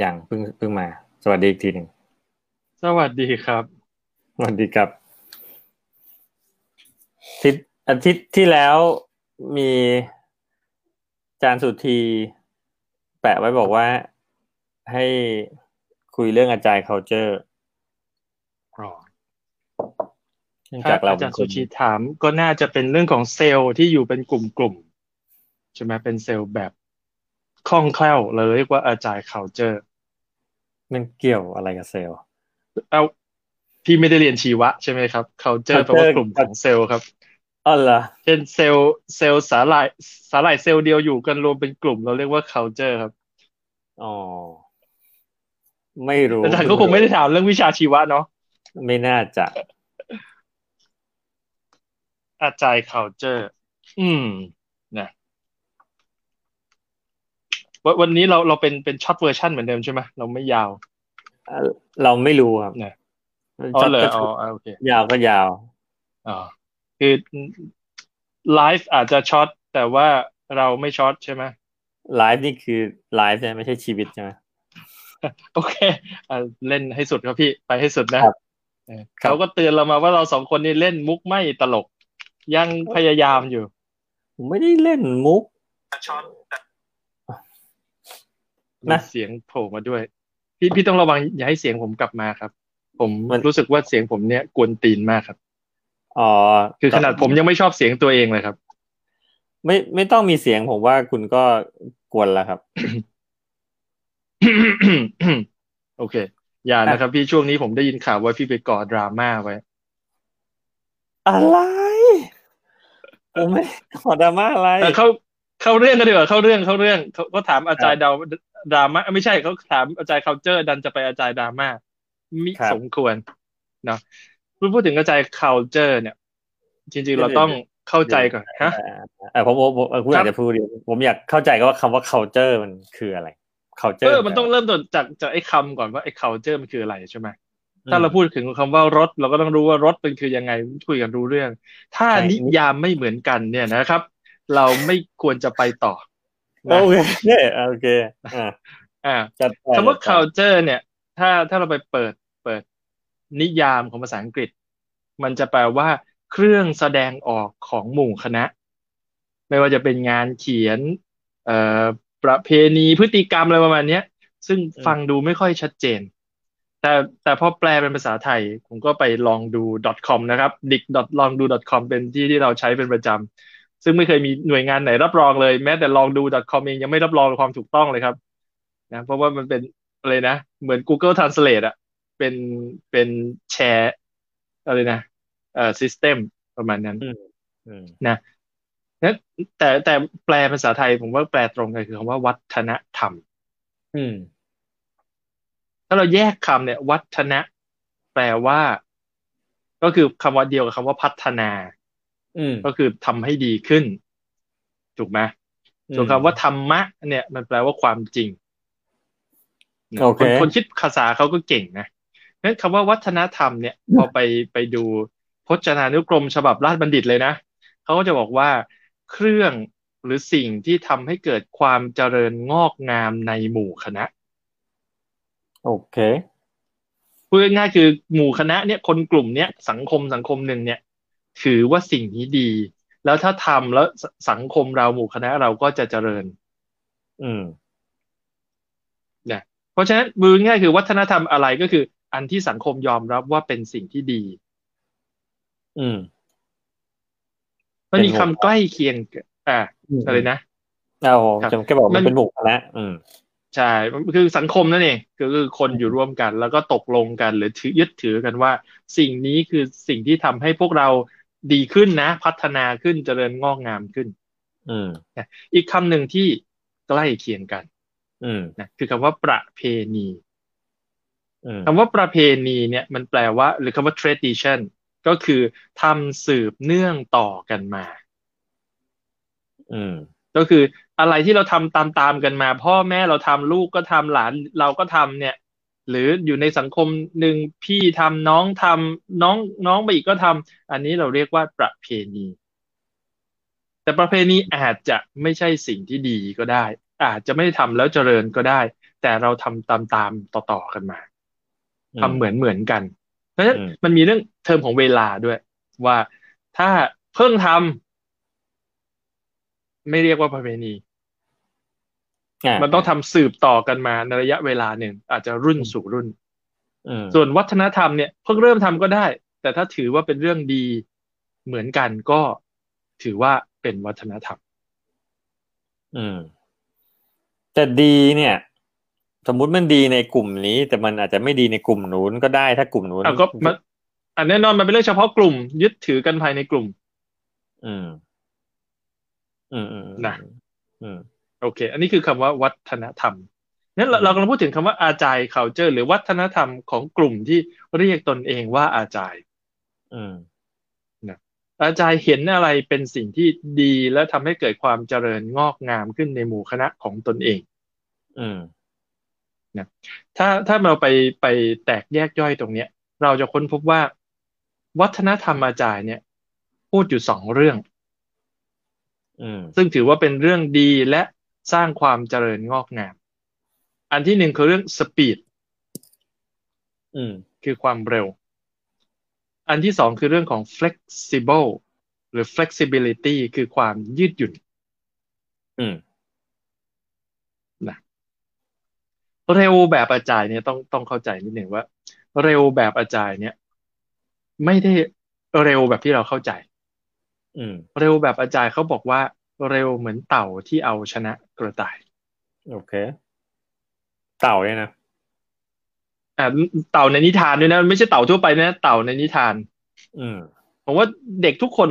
อย่างเพิ่งเพิ่งมา สวัสดีอีกทีหนึ่งสวัสดีครับ สวัสดีครับทิศอาทิตย์ที่แล้วมีจานสุธีแปะไว้บอกว่าให้คุยเรื่องอาจารย์ culture เนื่องถ้าจากเราอาจารย์เป็นคสุนชีถามก็น่าจะเป็นเรื่องของเซลล์ที่อยู่เป็นกลุ่มๆใช่ไหมเป็นเซลล์แบบคล่องแคล่วเราเรียกว่าอาจารย์ culture มันเกี่ยวอะไรกับเซลล์เอาพี่ไม่ได้เรียนชีวะใช่ไหมครับ culture แปลว่ากลุ่มของเซลล์ครับอ๋อเหรอเช่นเซลล์เซลล์สาหร่ายสาหร่ายเซลล์เดียวอยู่กันรวมเป็นกลุ่มเราเรียกว่า culture ครับอ๋อไม่รู้อาจารย์ก็คงไม่ได้ถามเรื่องวิชาชีวะเนาะไม่น่าจะagile culture อืมนะ วันวันนี้เราเราเป็นเป็น short version เหมือนเดิมใช่ไหมเราไม่ยาวเอ่อเราไม่รู้ครับเนี่ยอ๋อจัดเลยก็อ๋ออ่าโอเคยาวก็ยาวอ๋อคือไลฟ์อาจจะ short แต่ว่าเราไม่ short ใช่ไหมไลฟ์นี่คือไลฟ์ใช่ไหมไม่ใช่ชีวิตใช่ไหมโอเคอ่าเล่นให้สุดครับพี่ไปให้สุดนะครับเออครับเขาก็เตือนเรามาว่าเราสองคนนี่เล่นมุกไม่ตลก ยังพยายามอยู่ ผมไม่ได้เล่นมุกช็อต นะเสียงโผล่มาด้วย พี่พี่ต้องระวังอย่าให้เสียงผมกลับมาครับ ผมมันรู้สึกว่าเสียงผมเนี่ยกวนตีนมากครับอ๋อคือขนาดผมยังไม่ชอบเสียงตัวเองเลยครับ ไม่ไม่ต้องมีเสียงผมว่าคุณก็กวนแล้วครับ โอเค อย่านะครับ พี่ช่วงนี้ผมได้ยินข่าวว่าพี่ไปก่อดราม่าไว้ อะไรผมไม่ได้ขอดราม่าอะไรเออเข้าเข้าเรื่องกันดีกว่าเข้าเรื่องเข้าเรื่องเขาก็ถามอาจารย์ดาว ดราม่าไม่ใช่เขาถามอาจารย์เคาเจอร์ดันจะไปอาจารย์ดราม่ามิครับสมควรเนาะพูดถึงอาจารย์เคาเจอร์เนี่ย จริง ๆ เราต้องเข้าใจก่อนฮะเออผมผมผมผมครัอาบจจะพูดดีผมอยากเข้าใจก็ว่าคำว่า culture มันคืออะไร culture เออมันต้องเริ่มต้นจากจากไอ้คำก่อนว่าไอ้เคาเจอร์มันคืออะไรใช่ไหมถ้าเราอืมพูดถึงคำว่ารถ เราก็ต้องรู้ว่ารถเป็นคือยังไงคุยกันรู้เรื่อง ถ้าใช่นิยามไม่เหมือนกันเนี่ยนะครับ เราไม่ควรจะไปต่อนะ โอเคโอเคอ่าอ่าจัดไปคำว่าจัดไป culture เนี่ย ถ้าถ้าเราไปเปิดเปิดนิยามของภาษาอังกฤษ มันจะแปลว่า เครื่องแสดงออกของหมู่คณะ ไม่ว่าจะเป็นงานเขียนเอ่อประเพณีพฤติกรรมอะไรประมาณเนี้ยซึ่งฟังดูไม่ค่อยชัดเจน แต่แต่พอแปลเป็นภาษาไทย ผมก็ไปลองดู .com นะครับ dic ลองดู .com เป็นที่ที่เราใช้เป็นประจำ ซึ่งไม่เคยมีหน่วยงานไหนรับรองเลย แม้แต่ลองดู .com เองยังไม่รับรองความถูกต้องเลยครับ นะเพราะว่ามันเป็นอะไรนะ เหมือน Google Translate อะเป็นเป็นแชร์อะไรนะเอ่อ system ประมาณนั้นอืมอืมนะนะแต่แต่แปลภาษาไทยผมว่าแปลตรงกันคือคำว่าวัฒนธรรม อืม ถ้าเราแยกคำเนี่ย วัฒนะ แปลว่า ก็คือคำว่าเดียวกับคำว่าพัฒนาอืม ก็คือทำให้ดีขึ้น ถูกไหมส่วนคำว่าธรรมะ เนี่ย มันแปลว่าความจริงโอเคนคนคิดภาษาเขาก็เก่งนะนั้นคำว่าวัฒนธรรมเนี่ย พอไปไปดูพจนานุกรม ฉบับราชบัณฑิตเลยนะเขาก็จะบอกว่าเครื่องหรือสิ่งที่ทำให้เกิดความเจริญงอกงามในหมู่คณะ โอเคพูดง่ายๆคือหมู่คณะเนี่ยคนกลุ่มเนี้ยสังคมสังคมหนึ่งเนี่ย ถือว่าสิ่งนี้ดี แล้วถ้าทำแล้วสสังคมเราหมู่คณะเราก็จะเจริญ อืมนะเพราะฉะนั้นมือง่ายคือวัฒนธรรมอะไรก็คือ อันที่สังคมยอมรับว่าเป็นสิ่งที่ดี อืมมันมีเป็นหมู่คำใกล้เคียงกับอ่าอะไรนะเอาผมครับจำแค่บอกมัมันนเป็นหมู่คณะอืมใช่มันคือสังคมนั่นเองก็คือคนอยู่ร่วมกัน แล้วก็ตกลงกันหรือถือยึดถือกันว่า สิ่งนี้คือสิ่งที่ทำให้พวกเรา ดีขึ้นนะ พัฒนาขึ้นเจริญงอกงามขึ้น อืมนะอีกคำหนึ่งที่ใกล้เคียงกัน อืมนะคือคำว่าประเพณีอืมคำว่าประเพณีเนี่ย มันแปลว่า หรือคำว่า tradition ก็คือทำสืบเนื่องต่อกันมา อืม ก็คืออะไรที่เราทำตามๆกันมา พ่อแม่เราทำลูกก็ทำหลานเราก็ทำเนี่ย หรืออยู่ในสังคมหนึ่งพี่ทำน้องทำน้องน้องไปอีกก็ทำอันนี้เราเรียกว่าประเพณี แต่ประเพณีอาจจะไม่ใช่สิ่งที่ดีก็ได้ อาจจะไม่ได้ทำแล้วเจริญก็ได้ แต่เราทำตามตามต่อต่อกันมาอืมทำเหมือนเหมือนกัน เพราะฉะนั้นอืมมันมีเรื่องเทอมของเวลาด้วย ว่าถ้าเพิ่งทำไม่เรียกว่าประเพณีอะ มันต้องทำสืบต่อกันมาในระยะเวลาหนึ่ง อาจจะรุ่นสู่รุ่นอืมส่วนวัฒนธรรมเนี่ยเพิ่งเริ่มทำก็ได้ แต่ถ้าถือว่าเป็นเรื่องดีเหมือนกันก็ถือว่าเป็นวัฒนธรรม อืม แต่ดีเนี่ย สมมุติมันดีในกลุ่มนี้ แต่มันอาจจะไม่ดีในกลุ่มนู้นก็ได้ถ้ากลุ่มนู้นอะก็มันอันแน่นอนมันเป็นเรื่องเฉพาะกลุ่ม ยึดถือกันภายในกลุ่ม อืม อืมอืมอืมนะอืม โอเค อันนี้คือคำว่าวัฒนธรรมนั้นเราอืมเรากำลังพูดถึงคำว่าอาจาย culture หรือวัฒนธรรมของกลุ่มที่เรียกตนเองว่าอาจายอืมอาจารย์เห็นอะไรเป็นสิ่งที่ดีและทำให้เกิดความเจริญงอกงามขึ้นในหมู่คณะของตนเอง อืมถ้าถ้าเราไปไปแตกแยกย่อยตรงเนี้ย เราจะค้นพบว่า วัฒนธรรมอาจารย์เนี่ย พูดอยู่สองเรื่องอืมซึ่งถือว่าเป็นเรื่องดีและ สร้างความเจริญงอกงาม อันที่หนึ่งคือเรื่อง speed อืม คือความเร็ว อันที่สองคือเรื่องของ flexible หรือ flexibility คือความยืดหยุ่น อืมเร็วแบบอาจารย์เนี่ยต้องต้องเข้าใจนิดหนึ่งว่า เร็วแบบอาจารย์เนี่ย ไม่ได้เร็วแบบที่เราเข้าใจ อืม เร็วแบบอาจารย์เขาบอกว่า เร็วเหมือนเต่าที่เอาชนะกระต่าย โอเค เต่าเนี่ยนะอ่าเต่าในนิทานด้วยนะ ไม่ใช่เต่าทั่วไปนะ เต่าในนิทาน อืมผมว่าเด็กทุกคน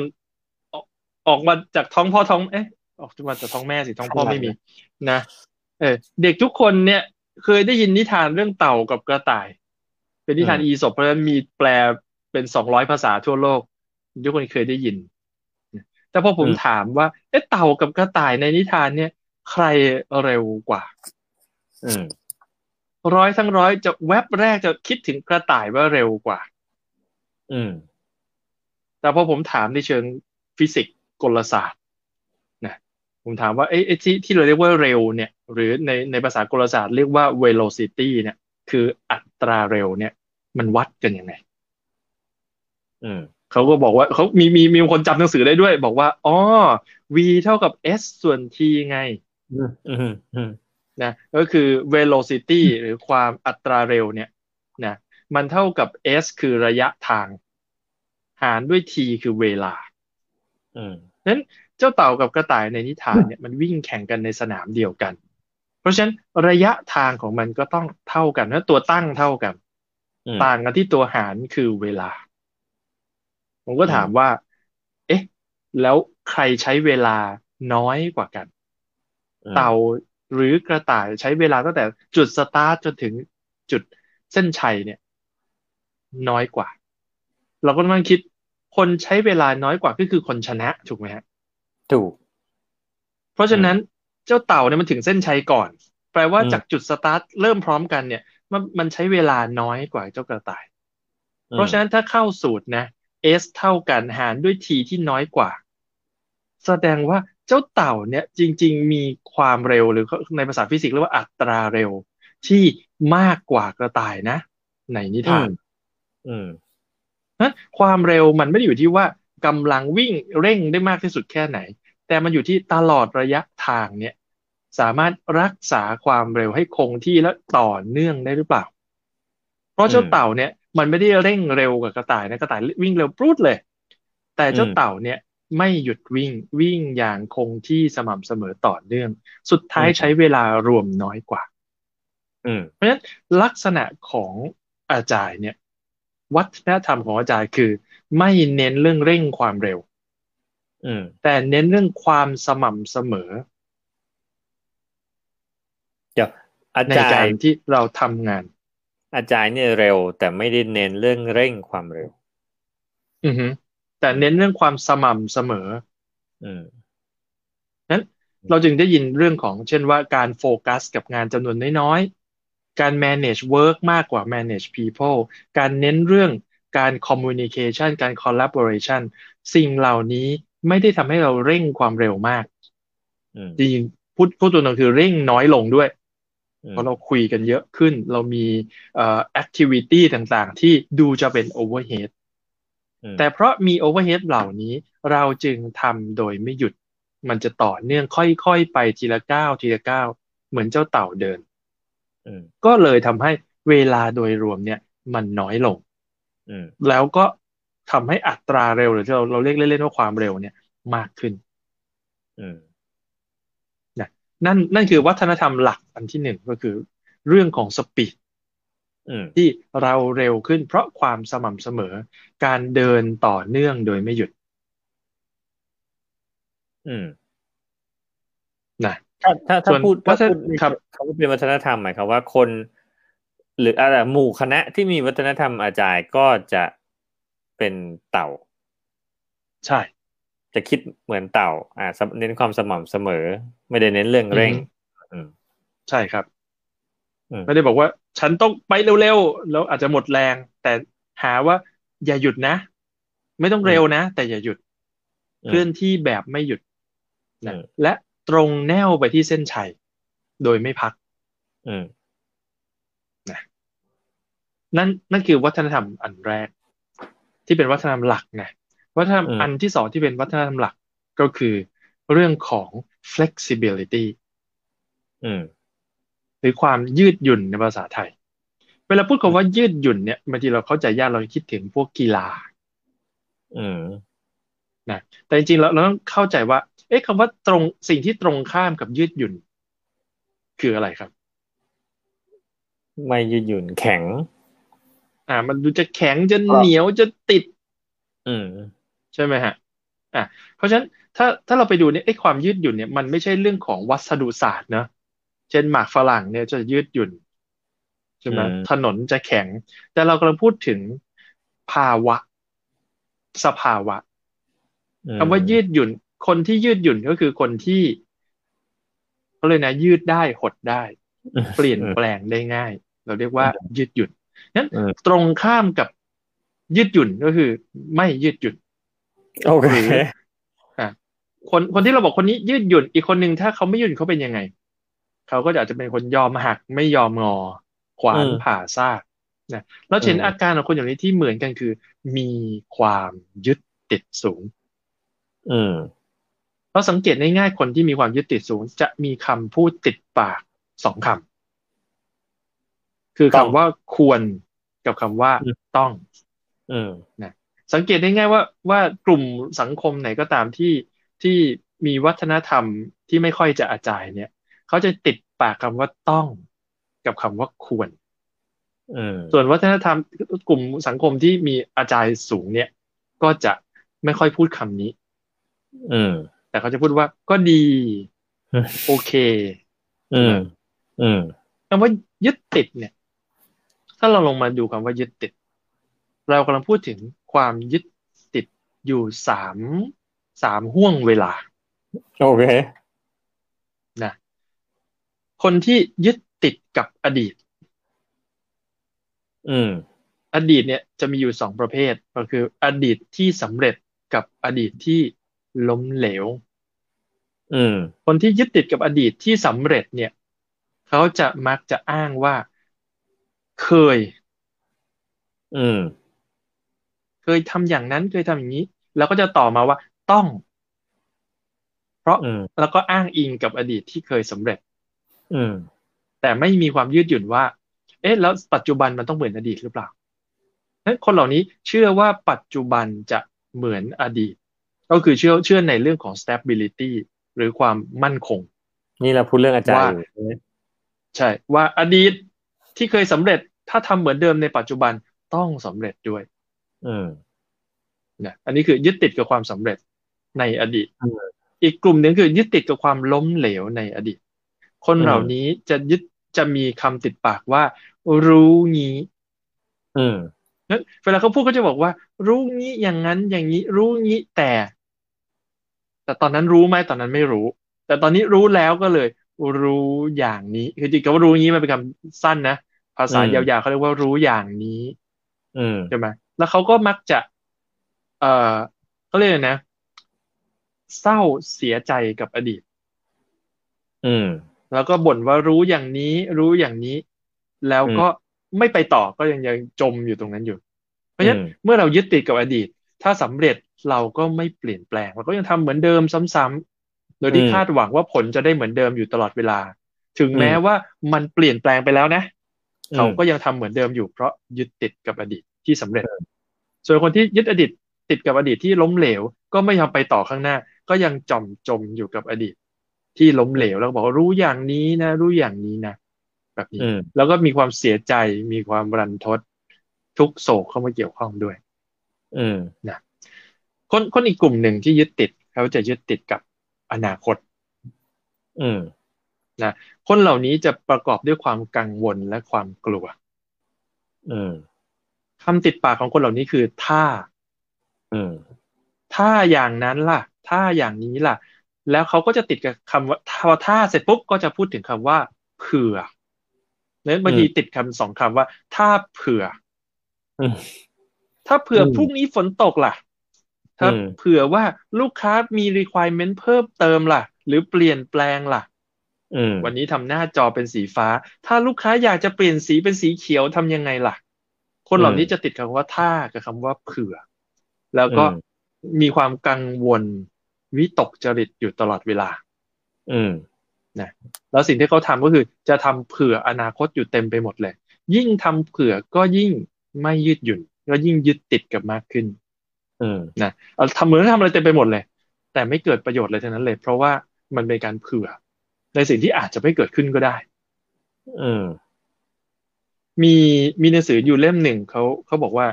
ออกออกมาจากท้องพ่อท้อง เอ๊ะ ออกมาจากท้องแม่สิท้องพ่อไม่มี นะเออเด็กทุกคนเนี่ย เคยได้ยินนิทานเรื่องเต่ากับกระต่าย เป็นนิทานอืมอีสปเพราะฉะนั้นมีแปลเป็นสองร้อยภาษาทั่วโลก ทุกคนเคยได้ยิน แต่พอผมถามว่าเอ๊ะเต่ากับกระต่ายในนิทานเนี่ย ใครเร็วกว่า อืมร้อยทั้งร้อยจะแวบแรกจะคิดถึงกระต่ายว่าเร็วกว่า อืม แต่พอผมถามในเชิงฟิสิกส์กลศาสตร์นะผมถามว่าเอ้ไอ้ที่ที่เราเรียกว่าเร็ว เนี่ย หรือในในภาษากลศาสตร์เรียกว่า velocity เนี่ย คืออัตราเร็วเนี่ย มันวัดกันยังไง อืม เขาก็บอกว่าเขามีมีมีคนจำหนังสือได้ด้วย บอกว่าอ๋อ v เท่ากับ s ส่วน t ไงอืมอืมอืมนะก็คือ velocity หรือความอัตราเร็วเนี่ยนะมันเท่ากับ s คือระยะทาง หารด้วย t คือเวลาอืมนั้นเจ้าเต่ากับกระต่ายในนิทานเนี่ยมันวิ่งแข่งกันในสนามเดียวกัน เพราะฉะนั้นระยะทางของมันก็ต้องเท่ากันและตัวตั้งเท่ากันอืมต่างกันที่ตัวหารคือเวลา ผมก็ถามว่า เอ๊ะ แล้วใครใช้เวลาน้อยกว่ากันอืมเต่าหรือกระต่ายใช้เวลาตั้งแต่จุดสตาร์ทจนถึงจุดเส้นชัยเนี่ย น้อยกว่า เราก็ต้องคิด คนใช้เวลาน้อยกว่าก็คือคนชนะถูกไหมฮะถูก เพราะฉะนั้นเจ้าเต่าเนี่ยมันถึงเส้นชัยก่อน แปลว่าอืมจากจุดสตาร์ทเริ่มพร้อมกันเนี่ย มันมันใช้เวลาน้อยกว่าเจ้ากระต่าย เพราะฉะนั้นถ้าเข้าสูตรนะ s เท่ากันหารด้วย t ที่น้อยกว่า แสดงว่าเจ้าเต่าเนี่ยจริง ๆ มีความเร็วหรือในภาษาฟิสิกส์เรียกว่าอัตราเร็ว ที่มากกว่ากระต่ายนะ ในนิทาน อืมนะความเร็วมันไม่ได้อยู่ที่ว่ากำลังวิ่งเร่งได้มากที่สุดแค่ไหน แต่มันอยู่ที่ตลอดระยะทางเนี่ย สามารถรักษาความเร็วให้คงที่และต่อเนื่องได้หรือเปล่า เพราะเจ้าอืมเต่าเนี่ย มันไม่ได้เร่งเร็วกว่ากระต่ายนะกระต่ายวิ่งเร็วปรุดเลย แต่เจ้าอืมเต่าเนี่ยไม่หยุดวิ่งวิ่งอย่างคงที่สม่ำเสมอต่อเนื่อง สุดท้ายอืมใช้เวลารวมน้อยกว่าอืมเพราะฉะนั้นลักษณะของอาจารย์เนี่ย วัฒนธรรมของอาจารย์คือ ไม่เน้นเรื่องเร่งความเร็วอืมแต่เน้นเรื่องความสม่ำเสมอเดี๋ยวอาในจารการย์ที่เราทำงาน อาจารย์เนี่ยเร็ว แต่ไม่ได้เน้นเรื่องเร่งความเร็ว อือฮึแต่เน้นเรื่องความสม่ำเสมอ อืมนั้นเราจึงได้ยินเรื่องของเช่นว่าการโฟกัสกับงานจำนวนน้อยๆ การ manage work มากกว่า manage people การเน้นเรื่องการ communication การ collaboration สิ่งเหล่านี้ไม่ได้ทำให้เราเร่งความเร็วมากอืมจริงๆพูดพูดตัวหนึงคือเร่งน้อยลงด้วย เพราะเราคุยกันเยอะขึ้น เรามีเอ่อ activity ต่างๆ ที่ดูจะเป็น overheadแต่เพราะมีโอเวอร์เฮดเหล่านี้ เราจึงทำโดยไม่หยุด มันจะต่อเนื่องค่อยๆ ไปทีละก้าวทีละก้าวเหมือนเจ้าเต่าเดินก็เลยทำให้เวลาโดยรวมเนี่ยมันน้อยลงแล้วก็ทำให้อัตราเร็วหรือที่เราเราเรียกเล่นๆว่าความเร็วเนี่ยมากขึ้น นะนั่นนั่นคือวัฒนธรรมหลักอันที่หนึ่งก็คือ เรื่องของสปีดที่เราเร็วขึ้นเพราะความสม่ำเสมอ การเดินต่อเนื่องโดยไม่หยุด อืมนะถ้าถ้าถ้าพูดถ้าพูดครับเขาเป็นวัฒนธรรมหมายความว่าคน หรืออะไรหมู่คณะที่มีวัฒนธรรมอาจารย์ก็จะเป็นเต่า ใช่ จะคิดเหมือนเต่า อ่าเน้นความสม่ำเสมอ ไม่ได้เน้นเรื่องเร่งอืมใช่ครับไม่ได้บอกว่า ฉันต้องไปเร็วๆแล้วอาจจะหมดแรง แต่หาว่า อย่าหยุดนะ ไม่ต้องเร็วนะ แต่อย่าหยุด เคลื่อนที่แบบไม่หยุดนะและตรงแนวไปที่เส้นชัย โดยไม่พักนะนั่นนั่นคือวัฒนธรรมอันแรก ที่เป็นวัฒนธรรมหลักนะ วัฒนธรรมอันที่สองที่เป็นวัฒนธรรมหลักก็คือเรื่องของ flexibility หรือความยืดหยุ่นในภาษาไทย เวลาพูดคำว่ายืดหยุ่นเนี่ยบางทีเราเข้าใจยากเราคิดถึงพวกกีฬาอืมนะแต่จริงๆเราเราต้องเข้าใจว่า เอ๊ะคำว่าตรงสิ่งที่ตรงข้ามกับยืดหยุ่น คืออะไรครับ ไม่ยืดหยุ่นแข็ง อ่า มันดูจะแข็งจะเหนียวจะติด อืมใช่ไหมฮะ อ่าเพราะฉะนั้นถ้าถ้าเราไปดูเนี่ยไอ้ความยืดหยุ่นเนี่ยมันไม่ใช่เรื่องของวัสดุศาสตร์เนะเช่นหมากฝรั่งเนี่ยจะยืดหยุ่นใช่ไหมถนนจะแข็ง แต่เรากำลังพูดถึงภาวะ สภาวะคำว่ายืดหยุ่น คนที่ยืดหยุ่นก็คือคนที่เขาเลยนะยืดได้หดได้ เปลี่ยนแปลงได้ง่าย เราเรียกว่า ยืดหยุ่นนั้นตรงข้ามกับยืดหยุ่นก็คือ ไม่ยืดหยุ่น โอเคอะคนคนที่เราบอกคนนี้ยืดหยุ่นอีกคนหนึ่งถ้าเขาไม่ยืดเขาเป็นยังไง เขาก็อาจจะเป็นคนยอมหักไม่ยอมงอ ขวานผ่าซากนะแล้วเห็นอาการของคนอย่างนี้ที่เหมือนกันคือ มีความยึดติดสูง อืมเราสังเกตง่ายๆคนที่มีความยึดติดสูง จะมีคำพูดติดปากสองคำคือคำว่าควรกับคำว่าต้องอืมนะ สังเกตได้ง่ายว่าว่ากลุ่มสังคมไหนก็ตามที่ที่มีวัฒนธรรมที่ไม่ค่อยจะอาจายเนี่ยเขาจะติดปากคำว่าต้องกับคำว่าควรส่วนวัฒนธรรมกลุ่มสังคมที่มีอาจารย์สูงเนี่ย ก็จะไม่ค่อยพูดคำนี้ อืม แต่เขาจะพูดว่าก็ดี โอเค อืม อืมคำว่ายึดติดเนี่ย ถ้าเราลงมาดูคำว่ายึดติด เรากำลังพูดถึง ความยึดติดอยู่สามสามห่วงเวลา โอเคคนที่ยึดติดกับอดีต อืม อดีตเนี่ยจะมีอยู่สองประเภท ก็คือ อดีตที่สำเร็จกับอดีตที่ล้มเหลว อืม คนที่ยึดติดกับอดีตที่สำเร็จเนี่ย เขาจะมักจะอ้างว่าเคย อืม เคยทำอย่างนั้นเคยทำอย่างนี้ แล้วก็จะต่อมาว่าต้อง เพราะแล้วก็อ้างอิงกับอดีตที่เคยสำเร็จ อืม แต่ไม่มีความยืดหยุ่นว่า เอ๊ะ แล้วปัจจุบันมันต้องเหมือนอดีตหรือเปล่านั้นคนเหล่านี้เชื่อว่าปัจจุบันจะเหมือนอดีต ก็คือเชื่อเชื่อในเรื่องของ stability หรือความมั่นคง นี่เราพูดเรื่องอาจารย์ใช่ ว่าอดีตที่เคยสำเร็จถ้าทำเหมือนเดิมในปัจจุบันต้องสำเร็จด้วย อืมนะอันนี้คือยึดติดกับความสำเร็จในอดีต อีกกลุ่มหนึ่งคือยึดติดกับความล้มเหลวในอดีต คนเหล่านี้จะยึดจะมีคำติดปากว่า รู้งี้ อืมเวลาเขาพูดเขาจะบอกว่า รู้งี้อย่างนั้นอย่างนี้ รู้งี้แต่ แต่ตอนนั้นรู้ไหมตอนนั้นไม่รู้ แต่ตอนนี้รู้แล้วก็เลย รู้อย่างนี้ คือจริงๆว่ารู้งี้มันเป็นคำสั้นนะภาษายาวๆเขาเรียกว่ารู้อย่างนี้อืมใช่ไหม แล้วเขาก็มักจะ เอ่อเขาเรียกนะ เศร้าเสียใจกับอดีต อืม แล้วก็บ่นว่ารู้อย่างนี้ รู้อย่างนี้ แล้วก็ไม่ไปต่อก็ยังยังจมอยู่ตรงนั้นอยู่ เพราะฉะนั้นเมื่อเรายึดติดกับอดีต ถ้าสำเร็จเราก็ไม่เปลี่ยนแปลงเราก็ยังทำเหมือนเดิมซ้ำๆโดยที่คาดหวังว่าผลจะได้เหมือนเดิมอยู่ตลอดเวลา ถึงแม้ว่ามันเปลี่ยนแปลงไปแล้วนะ เขาก็ยังทำเหมือนเดิมอยู่เพราะยึดติดกับอดีต ที่สำเร็จ ส่วนคนที่ยึดอดีตติดกับอดีตที่ล้มเหลว ก็ไม่ยอมไปต่อข้างหน้า ก็ยังจมจมอยู่กับอดีต ที่ล้มเหลวแล้วบอกว่ารู้อย่างนี้นะ รู้อย่างนี้นะแบบนี้ แล้วก็มีความเสียใจมีความรันทด ทุกโศกเข้ามาเกี่ยวข้องด้วย อืมนะคนคนอีกกลุ่มหนึ่งที่ยึดติดเขาจะยึดติดกับอนาคต อืมนะคนเหล่านี้จะประกอบด้วยความกังวลและความกลัว อืม คำติดปากของคนเหล่านี้คือถ้าอืมถ้าอย่างนั้นล่ะ ถ้าอย่างนี้ล่ะ แล้วเขาก็จะติดกับคำว่าถ้าถ้าเสร็จปุ๊บก็จะพูดถึงคำว่า เผื่อเนี่ยบางทีติดคำสองคำว่า ถ้าเผื่อถ้าเผื่อพรุ่งนี้ฝนตกล่ะ ถ้าเผื่อว่าลูกค้ามี requirement เพิ่มเติมล่ะ หรือเปลี่ยนแปลงล่ะวันนี้ทำหน้าจอเป็นสีฟ้า ถ้าลูกค้าอยากจะเปลี่ยนสีเป็นสีเขียวทำยังไงล่ะ คนเหล่านี้จะติดคำว่าถ้ากับคำว่าเผื่อ แล้วก็มีความกังวลวิตกจริตอยู่ตลอดเวลา อืมนะแล้วสิ่งที่เขาทำก็คือ จะทำเผื่ออนาคตอยู่เต็มไปหมดเลย ยิ่งทำเผื่อก็ยิ่งไม่ยืดหยุ่น ก็ยิ่งยึดติดกับมากขึ้น อืมนะเอาทำเหมือนทำอะไรเต็มไปหมดเลย แต่ไม่เกิดประโยชน์เลยทั้งนั้นเลย เพราะว่ามันเป็นการเผื่อ ในสิ่งที่อาจจะไม่เกิดขึ้นก็ได้ อืม มีมีหนังสืออยู่เล่มหนึ่งเขาเขาบอกว่า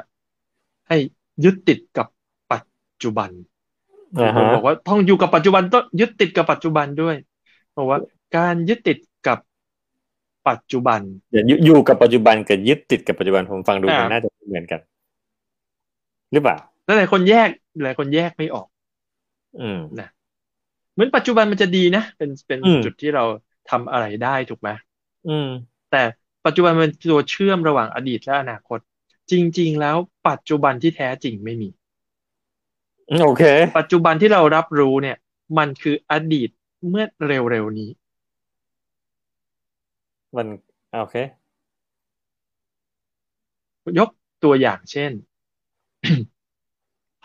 ให้ยึดติดกับปัจจุบันผมบอกว่าต้องอยู่กับปัจจุบันต้องยึดติดกับปัจจุบันด้วยบอกว่า การยึดติดกับปัจจุบันอย่าอยู่กับปัจจุบันกับยึดติดกับปัจจุบันผมฟังดูมันน่าจะเหมือนกัน หรือเปล่าแล้วหลายคนแยกหลายคนแยกไม่ออก อืมนะเหมือนปัจจุบันมันจะดีนะเป็นเป็นจุดที่เราทำอะไรได้ถูกไหมอืม แต่ ปัจจุบันเป็นตัวเชื่อมระหว่างอดีตและอนาคต จริง ๆ แล้วปัจจุบันที่แท้จริงไม่มีโอเค ปัจจุบันที่เรารับรู้เนี่ย มันคืออดีตเมื่อเร็วๆนี้ มันโอเค ยกตัวอย่างเช่น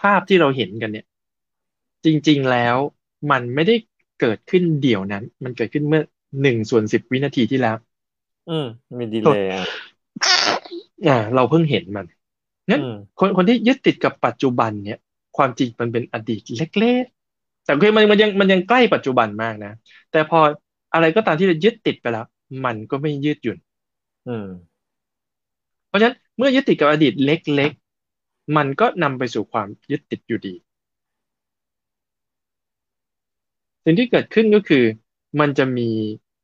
ภาพที่เราเห็นกันเนี่ย จริง ๆ แล้วมันไม่ได้เกิดขึ้นเดี่ยวนั้น มันเกิดขึ้นเมื่อหนึ่งส่วนสิบวินาทีที่แล้ว อืมมีดีเลยอ่า เราเพิ่งเห็นมันงั้นคนคนที่ยึดติดกับปัจจุบันเนี่ย ความจริงมันเป็นอดีตเล็กๆ แต่คือมันมันยังมันยังใกล้ปัจจุบันมากนะ แต่พออะไรก็ตามที่เรายึดติดไปแล้ว มันก็ไม่ยืดหยุ่น อืม เพราะฉะนั้นเมื่อยึดติดกับอดีตเล็กๆ มันก็นำไปสู่ความยึดติดอยู่ดี สิ่งที่เกิดขึ้นก็คือ มันจะมี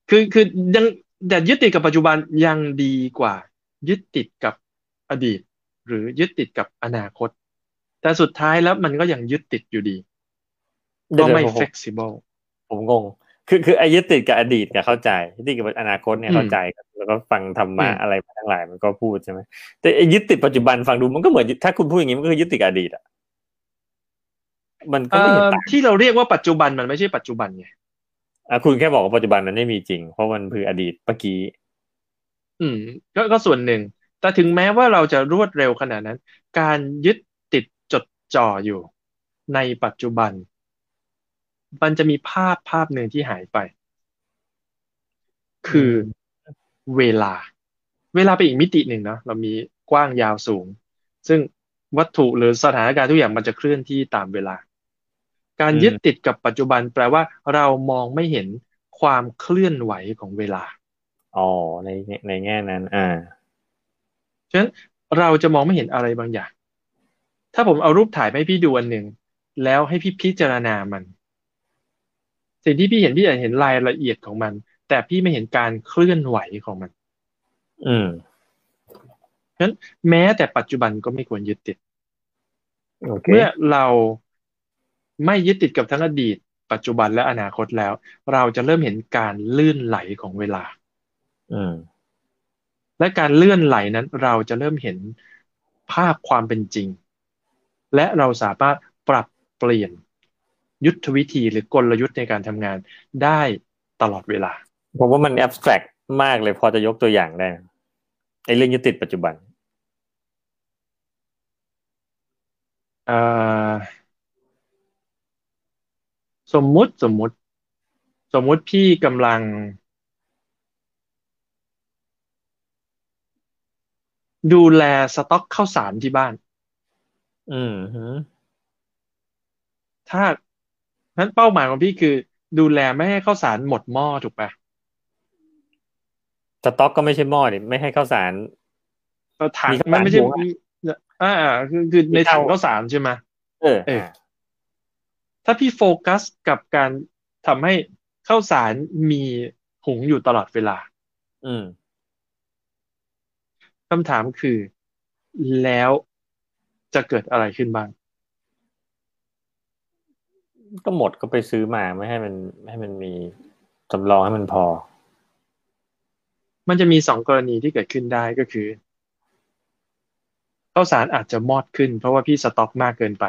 คือคือยัง แต่ยึดติดกับปัจจุบันยังดีกว่า ยึดติดกับอดีต หรือยึดติดกับอนาคต แต่สุดท้ายแล้วมันก็ยังยึดติดอยู่ดีก็ไม่ flexible ผมงงคือคือไอ้ยึดติดกับอดีตเนี่ยเข้าใจยึดติดกับอนาคตเนี่ยเข้าใจ แล้วก็ฟังธรรมะอะไรมาทั้งหลายมันก็พูดใช่ไหมแต่ไอ้ยึดติดปัจจุบันฟังดูมันก็เหมือนถ้าคุณพูดอย่างนี้มันก็คือยึดติดอดีตอะมันก็ไม่เห็นต่างที่เราเรียกว่าปัจจุบันมันไม่ใช่ปัจจุบันไง อะคุณแค่บอกว่าปัจจุบันมันไม่มีจริง เพราะมันคืออดีตเมื่อกี้ อืมก็ก็ส่วนหนึ่ง แต่ถึงแม้ว่าเราจะรวดเร็วขนาดนั้น การยึดติดจดจ่ออยู่ ในปัจจุบัน มันจะมีภาพภาพหนึ่งที่หายไป คือเวลา เวลาเป็นอีกมิติหนึ่งเนาะเรามีกว้างยาวสูง ซึ่งวัตถุหรือสถานการณ์ทุกอย่างมันจะเคลื่อนที่ตามเวลา การยึดติดกับปัจจุบันแปลว่าเรามองไม่เห็นความเคลื่อนไหวของเวลา อ๋อ ในในแง่นั้น อ่า ฉะนั้นเราจะมองไม่เห็นอะไรบางอย่าง ถ้าผมเอารูปถ่ายให้พี่ดูอันหนึ่ง แล้วให้พี่พิจารณามัน สิ่งที่พี่เห็นพี่อาจเห็นรายละเอียดของมัน แต่พี่ไม่เห็นการเคลื่อนไหวของมัน อืมฉะนั้นแม้แต่ปัจจุบันก็ไม่ควรยึดติด okay. เมื่อเรา ไม่ยึดติดกับทั้งอดีต ปัจจุบันและอนาคตแล้ว เราจะเริ่มเห็นการลื่นไหลของเวลา อืมและการเลื่อนไหลนั้นเราจะเริ่มเห็นภาพความเป็นจริง และเราสามารถปรับเปลี่ยนยุทธวิธีหรือกลยุทธ์ในการทำงานได้ตลอดเวลา ผมว่ามันแอบสแตรกมากเลยพอจะยกตัวอย่างได้ไอ้เรื่องยึดติดปัจจุบันเอ่อ สมมุติสมมุติ สมมุติพี่กำลัง ดูแลสต็อกข้าวสารที่บ้าน อืมฮึถ้านั้นเป้าหมายของพี่คือ ดูแลไม่ให้ข้าวสารหมดหม้อถูกปะสต็อกก็ไม่ใช่หม้อดิไม่ให้ข้าวสารเออถังมีข้าวสารมันไม่ใช่หุงอะอ่าอ่าคือคือมีในถังเตาข้าวสารใช่ไหมเออเออ ถ้าพี่โฟกัสกับการทำให้ข้าวสารมีหุงอยู่ตลอดเวลา อืมคำถามคือ แล้วจะเกิดอะไรขึ้นบ้าง ก็หมดก็ไปซื้อมาไม่ให้มันไม่ให้มันมีสำรองให้มันพอ มันจะมีสองกรณีที่เกิดขึ้นได้ก็คือข้าวสารอาจจะมอดขึ้น เพราะว่าพี่สต็อกมากเกินไป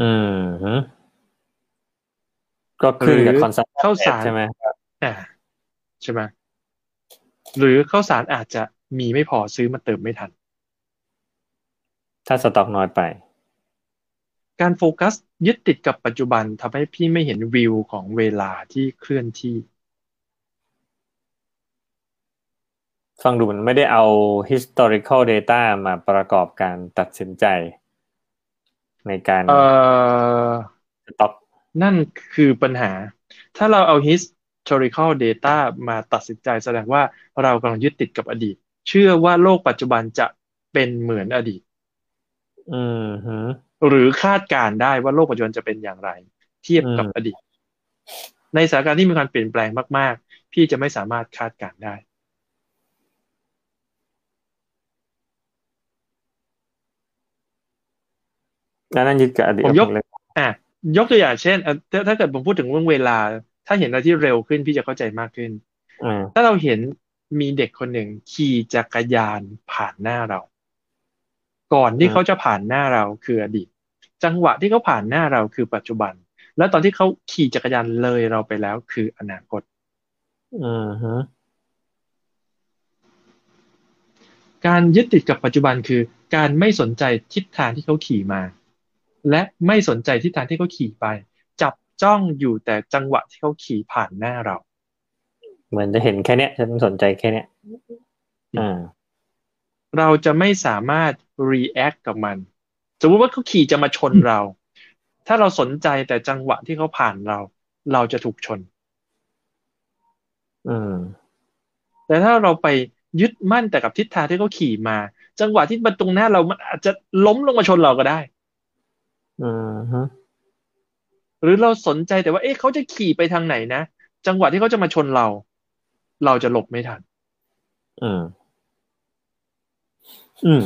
อืมฮึก็ขึ้นกับหรือคอนซัมข้าวสารใช่ไหมอ่าใช่ไหมหรือข้าวสารอาจจะมีไม่พอซื้อมาเติมไม่ทัน ถ้าสต็อกน้อยไป การโฟกัสยึดติดกับปัจจุบันทำให้พี่ไม่เห็นวิวของเวลาที่เคลื่อนที่ ฟังดูมันไม่ได้เอา historical data มาประกอบการตัดสินใจ ในการเอ่อสต็อกนั่นคือปัญหา ถ้าเราเอา historical data มาตัดสินใจแสดงว่าเรากำลังยึดติดกับอดีต เชื่อว่าโลกปัจจุบันจะเป็นเหมือนอดีต อืมฮึหรือคาดการณ์ได้ว่าโลกปัจจุบันจะเป็นอย่างไร เทียบกับอืมอดีต ในสถานการณ์ที่มีการเปลี่ยนแปลงมาก ๆ พี่จะไม่สามารถคาดการณ์ได้ แล้วนั่นยึดกับอดีตผมยกเลยอะยกตัวอย่างเช่นเอ่อถ้าถ้าเกิดผมพูดถึงเรื่องเวลา ถ้าเห็นอะไรที่เร็วขึ้นพี่จะเข้าใจมากขึ้นอืมถ้าเราเห็นมีเด็กคนหนึ่งขี่จักรยานผ่านหน้าเรา ก่อนที่เขาจะผ่านหน้าเราคืออดีต จังหวะที่เขาผ่านหน้าเราคือปัจจุบัน แล้วตอนที่เขาขี่จักรยานเลยเราไปแล้วคืออนาคตอืมฮึการยึดติดกับปัจจุบันคือ การไม่สนใจทิศทางที่เขาขี่มา และไม่สนใจทิศทางที่เขาขี่ไป จับจ้องอยู่แต่จังหวะที่เขาขี่ผ่านหน้าเรา เหมือนจะเห็นแค่เนี้ยฉันสนใจแค่เนี้ยอ่าเราจะไม่สามารถ react กับมัน สมมติว่าเขาขี่จะมาชนเรา ถ้าเราสนใจแต่จังหวะที่เขาผ่านเรา เราจะถูกชน อืม แต่ถ้าเราไปยึดมั่นแต่กับทิศทางที่เขาขี่มา จังหวะที่มันตรงหน้าเรามันอาจจะล้มลงมาชนเราก็ได้ อืมฮึหรือเราสนใจแต่ว่า เอ๊ะเขาจะขี่ไปทางไหนนะ จังหวะที่เขาจะมาชนเรา เราจะหลบไม่ทัน อืม อืม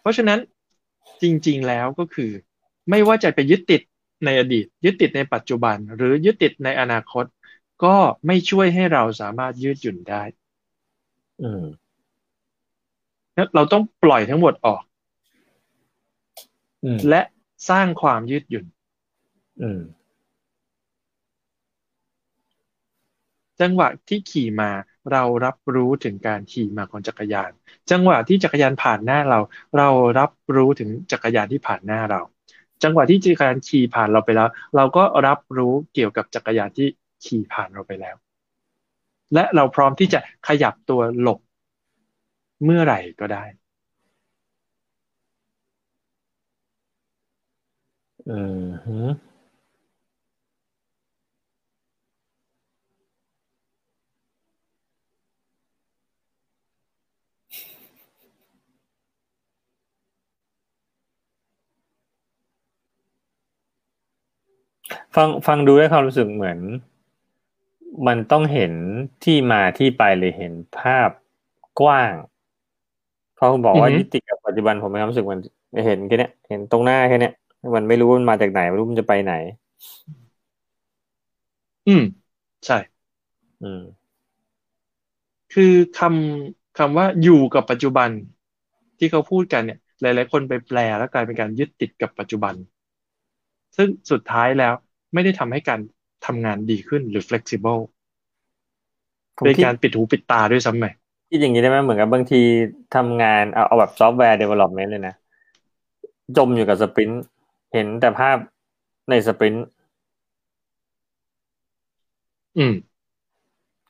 เพราะฉะนั้นจริง ๆ แล้วก็คือ ไม่ว่าจะไปยึดติดในอดีต ยึดติดในปัจจุบัน หรือยึดติดในอนาคต ก็ไม่ช่วยให้เราสามารถยืดหยุ่นได้ อืมเราต้องปล่อยทั้งหมดออกอืม และสร้างความยืดหยุ่นอืมจังหวะที่ขี่มาเรารับรู้ถึงการขี่มาของจักรยาน จังหวะที่จักรยานผ่านหน้าเรา เรารับรู้ถึงจักรยานที่ผ่านหน้าเรา จังหวะที่จักรยานขี่ผ่านเราไปแล้ว เราก็รับรู้เกี่ยวกับจักรยานที่ขี่ผ่านเราไปแล้ว และเราพร้อมที่จะขยับตัวหลบเมื่อไหร่ก็ได้ อืมฮึฟังฟังดูได้ความรู้สึกเหมือน มันต้องเห็นที่มาที่ไปเลยเห็นภาพกว้างเพราะคุณบอกว่าอือฮึยึดติดกับปัจจุบันผมมีความรู้สึกมันเห็นแค่เนี้ยเห็นตรงหน้าแค่เนี้ย มันไม่รู้มันมาจากไหนไม่รู้มันจะไปไหน อืม ใช่ อืม คือคำคำว่าอยู่กับปัจจุบัน ที่เขาพูดกันเนี่ย หลาย ๆ คนไปแปลแล้วกลายเป็นการยึดติดกับปัจจุบัน ซึ่งสุดท้ายแล้วไม่ได้ทำให้การทำงานดีขึ้นหรือ flexible ผมเป็นคิดการปิดหูปิดตาด้วยซ้ำไหมคิดอย่างนี้ได้ไหมเหมือนกับบางทีทำงานเอาเอาแบบซอฟต์แวร์ development เลยนะ จมอยู่กับ sprint เห็นแต่ภาพใน sprint อืม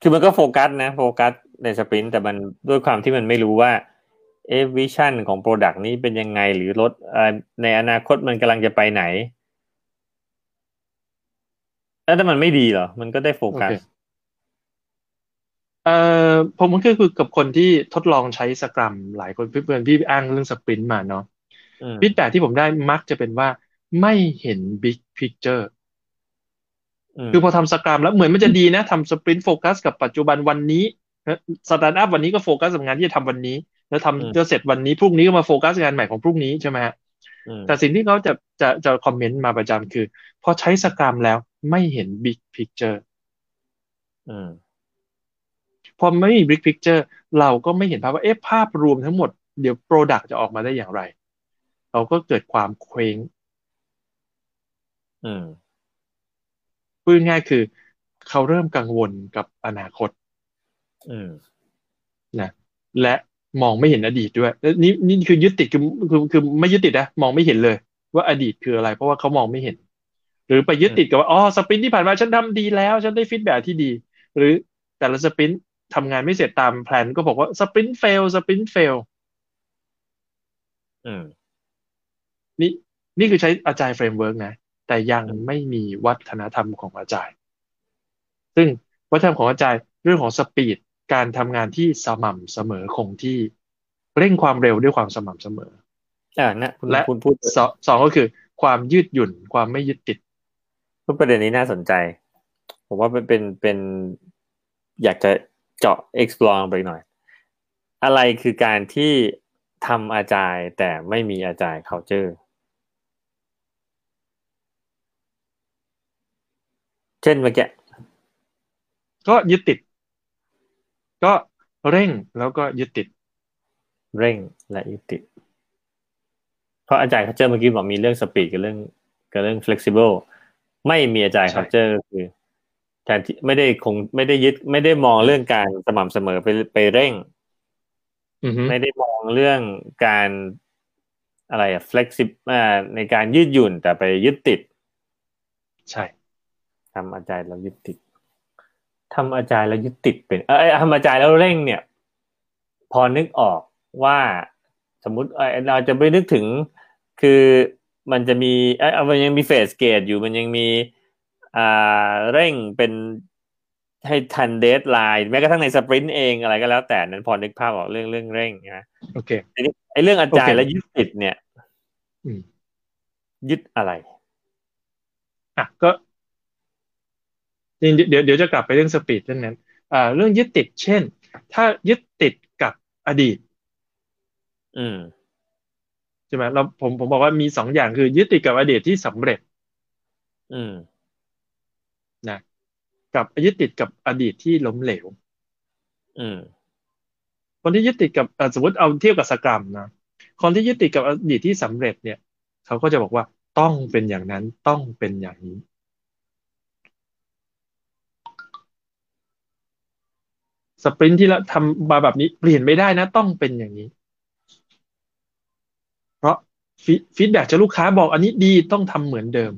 คือมันก็โฟกัสนะ โฟกัสใน sprint แต่มันด้วยความที่มันไม่รู้ว่า เอ vision ของ product นี้เป็นยังไงหรือรถเอ่อในอนาคตมันกำลังจะไปไหน แล้วถ้ามันไม่ดีเหรอ มันก็ได้โฟกัสโอเคเอ่อผมก็คือกับคนที่ทดลองใช้ Scrum หลายคนเพื่อนๆพี่อ้างเรื่อง sprint มาเนาะอืม feedback ที่ผมได้มักจะเป็นว่า ไม่เห็น big picture อืมคือพอทำ Scrum แล้วเหมือนมันจะดีนะทำ sprint โฟกัสกับปัจจุบันวันนี้สตาร์ทอัพวันนี้ก็โฟกัสกับงานที่จะทำวันนี้ แล้วทำจะเสร็จวันนี้พรุ่งนี้ก็มาโฟกัสงานใหม่ของพรุ่งนี้ใช่ไหมฮะอืมแต่สิ่งที่เขาจะจะจะ comment มาประจำคือ พอใช้ Scrum แล้วไม่เห็น big picture อืมพอไม่มี big picture เราก็ไม่เห็นภาพว่าเอ๊ะภาพรวมทั้งหมดเดี๋ยว product จะออกมาได้อย่างไร เราก็เกิดความเคว้ง อืมพูดง่ายๆคือ เขาเริ่มกังวลกับอนาคต อืมนะและมองไม่เห็นอดีตด้วยแล้วนี่นี่คือยึดติดคือคือคือไม่ยึดติดนะมองไม่เห็นเลย ว่าอดีตคืออะไร เพราะว่าเขามองไม่เห็น หรือไปยึดติดกับว่าอ๋อ sprint ที่ผ่านมาฉันทำดีแล้ว ฉันได้ feedback ที่ดี หรือแต่ละ sprint ทำงานไม่เสร็จตามแผนก็บอกว่า sprint fail sprint fail อืมนี่นี่คือใช้ Agile framework นะ แต่ยังไม่มีวัฒนธรรมของ Agile ซึ่งวัฒนธรรมของอาจารย์เรื่องของสปีดการทำงานที่สม่ำเสมอคงที่เร่งความเร็วด้วยความสม่ำเสมออ่านะคุณและคุณพูดสองสองก็คือ ความยืดหยุ่นความไม่ยึดติดพูดประเด็นนี้น่าสนใจ ผมว่าเป็นเป็นเป็น อยากจะเจาะ explore ไปหน่อย อะไรคือการที่ทำอาจารย์แต่ไม่มีอาจารย์ culture ช่นเมื่อกี้ก็ยึดติด ก็เร่งแล้วก็ยึดติด เร่งและยึดติดเพราะอาจารย์ culture เมื่อกี้บอกมีเรื่อง speed กับเรื่องกับเรื่อง flexible ไม่มีอาจารย์ใช่ culture ก็คือแทนที่ไม่ได้คงไม่ได้ยึด ไม่ได้มองเรื่องการสม่ำเสมอไปไปเร่งอือฮึไม่ได้มองเรื่องการอะไรอะ flexible อ่าในการยืดหยุ่นแต่ไปยึดติด ใช่ ทำ Agile แล้วยึดติดทำ Agile แล้วยึดติดเป็นเออทำ Agile แล้วเร่งเนี่ย พอนึกออกว่าสมมุติเอ่อเราจะไปนึกถึงคือมันจะมีเอยมันยังมี phase gate อยู่มันยังมีอ่าเร่งเป็นให้ทัน deadline แม้กระทั่งใน sprint เองอะไรก็แล้วแต่นั้นพอนึกภาพออกเรื่องเรื่องเร่งนะโอเคไอ้นี่ไอ้เรื่องอาจารโอย์เคแล้วยึดติดเนี่ยอืมยึดอะไรอะก็จริงๆ เดี๋ยวเดี๋ยวจะกลับไปเรื่องสปีดเรื่องนั้นอ่าเรื่องยึดติด เช่น ถ้ายึดติดกับอดีต อืมใช่ไหมเราผมผมบอกว่ามีสองอย่างคือ ยึดติดกับอดีตที่สำเร็จ อืมนะกับยึดติดกับอดีตที่ล้มเหลว อืมคนที่ยึดติดกับเอ่อสมมติเอาเทียบกับสกรัมนะคนที่ยึดติดกับอดีตที่สำเร็จเนี่ย เขาก็จะบอกว่าต้องเป็นอย่างนั้นต้องเป็นอย่างนี้ สปรินท์ที่เราทำมาแบบนี้เปลี่ยนไม่ได้นะ ต้องเป็นอย่างนี้ เพราะฟีดแบ็จากลูกค้าบอกอันนี้ดีต้องทำเหมือนเดิม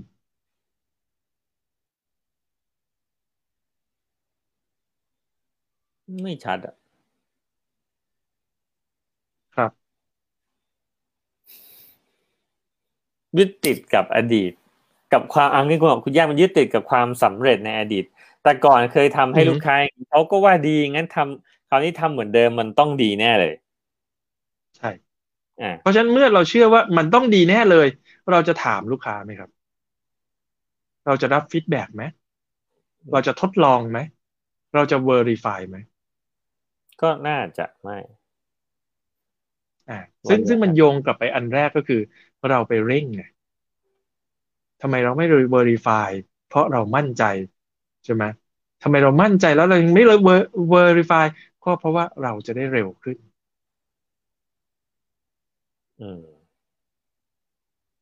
ไม่ชัดอะครับยึดติดกับอดีต กับความอันนี้คุณบอกคุณย่ามันยึดติดกับความสำเร็จในอดีต แต่ก่อนเคยทำให้อือฮึลูกค้าเขาก็ว่าดีงั้นทำคราวนี้ทำเหมือนเดิมมันต้องดีแน่เลย ใช่อ่าเพราะฉะนั้นเมื่อเราเชื่อว่ามันต้องดีแน่เลย เราจะถามลูกค้าไหมครับ เราจะรับฟีดแบ็กไหมเราจะทดลองไหมเราจะ verify ไหมก็น่าจะไม่อ่าซึ่งวันนี้ซึ่งมันโยงกลับไปอันแรกก็คือเราไปเร่งไงทำไมเราไม่ verify เพราะเรามั่นใจ ใช่ไหมทำไมเรามั่นใจแล้วเรายังไม่เลย verify ก็เพราะว่าเราจะได้เร็วขึ้น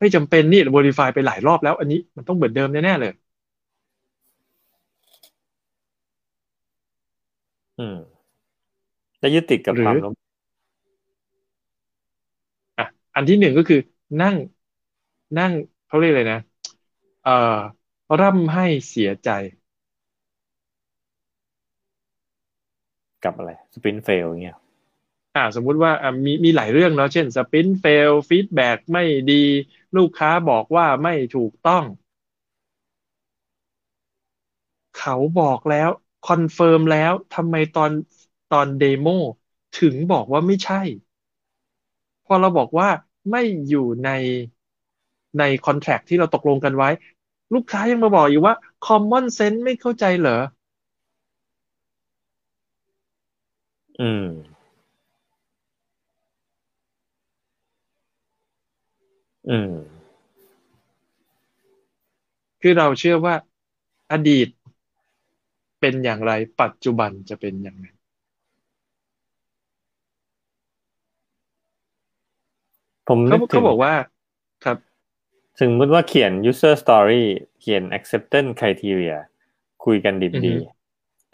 ไม่จำเป็นนี่เวอร์ฟายไปหลายรอบแล้ว อันนี้มันต้องเหมือนเดิมแน่ๆเลย อืมจะยึดติดกับความอะอันที่หนึ่งก็คือ นั่ง นั่งเขาเรียกอะไรนะ เอ่อร่ำไห้เสียใจ กับอะไร sprint fail เงี้ยอ่าสมมุติว่ามีมีหลายเรื่องเนาะเช่น sprint fail feedback ไม่ดีลูกค้าบอกว่าไม่ถูกต้อง เขาบอกแล้ว confirm แล้วทำไมตอนตอน demo ถึงบอกว่าไม่ใช่ พอเราบอกว่าไม่อยู่ในในคอนแท c t ที่เราตกลงกันไว้ ลูกค้ายังมาบอกอยู่ว่า common sense ไม่เข้าใจเหรอ อืมอืม คือเราเชื่อว่าอดีตเป็นอย่างไร ปัจจุบันจะเป็นอย่างไรผมเขานึกถึเขางบอกว่าครับสมมติว่าเขียน user story เขียน acceptance criteria คุยกันดิบอือฮึดี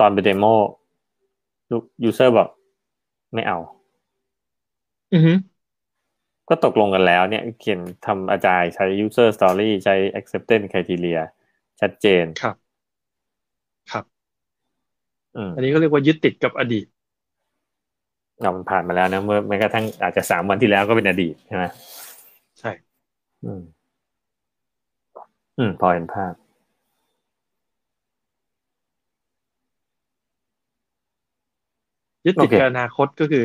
ตอนไปเดโม ลูก user บอกไม่เอา อือฮึก็ตกลงกันแล้วเนี่ยเขียนทำอาจารย์ใช้ user story ใช้ acceptance criteria ชัดเจนครับ ครับอืมอันนี้เขาเรียกว่ายึดติดกับอดีตเรามันผ่านมาแล้วนะเมื่อแม้กระทั่งอาจจะสามวันที่แล้วก็เป็นอดีตใช่ไหมใช่ อืม อืม พอเห็นภาพ ยึดติดโอเคกับอนาคตก็คือ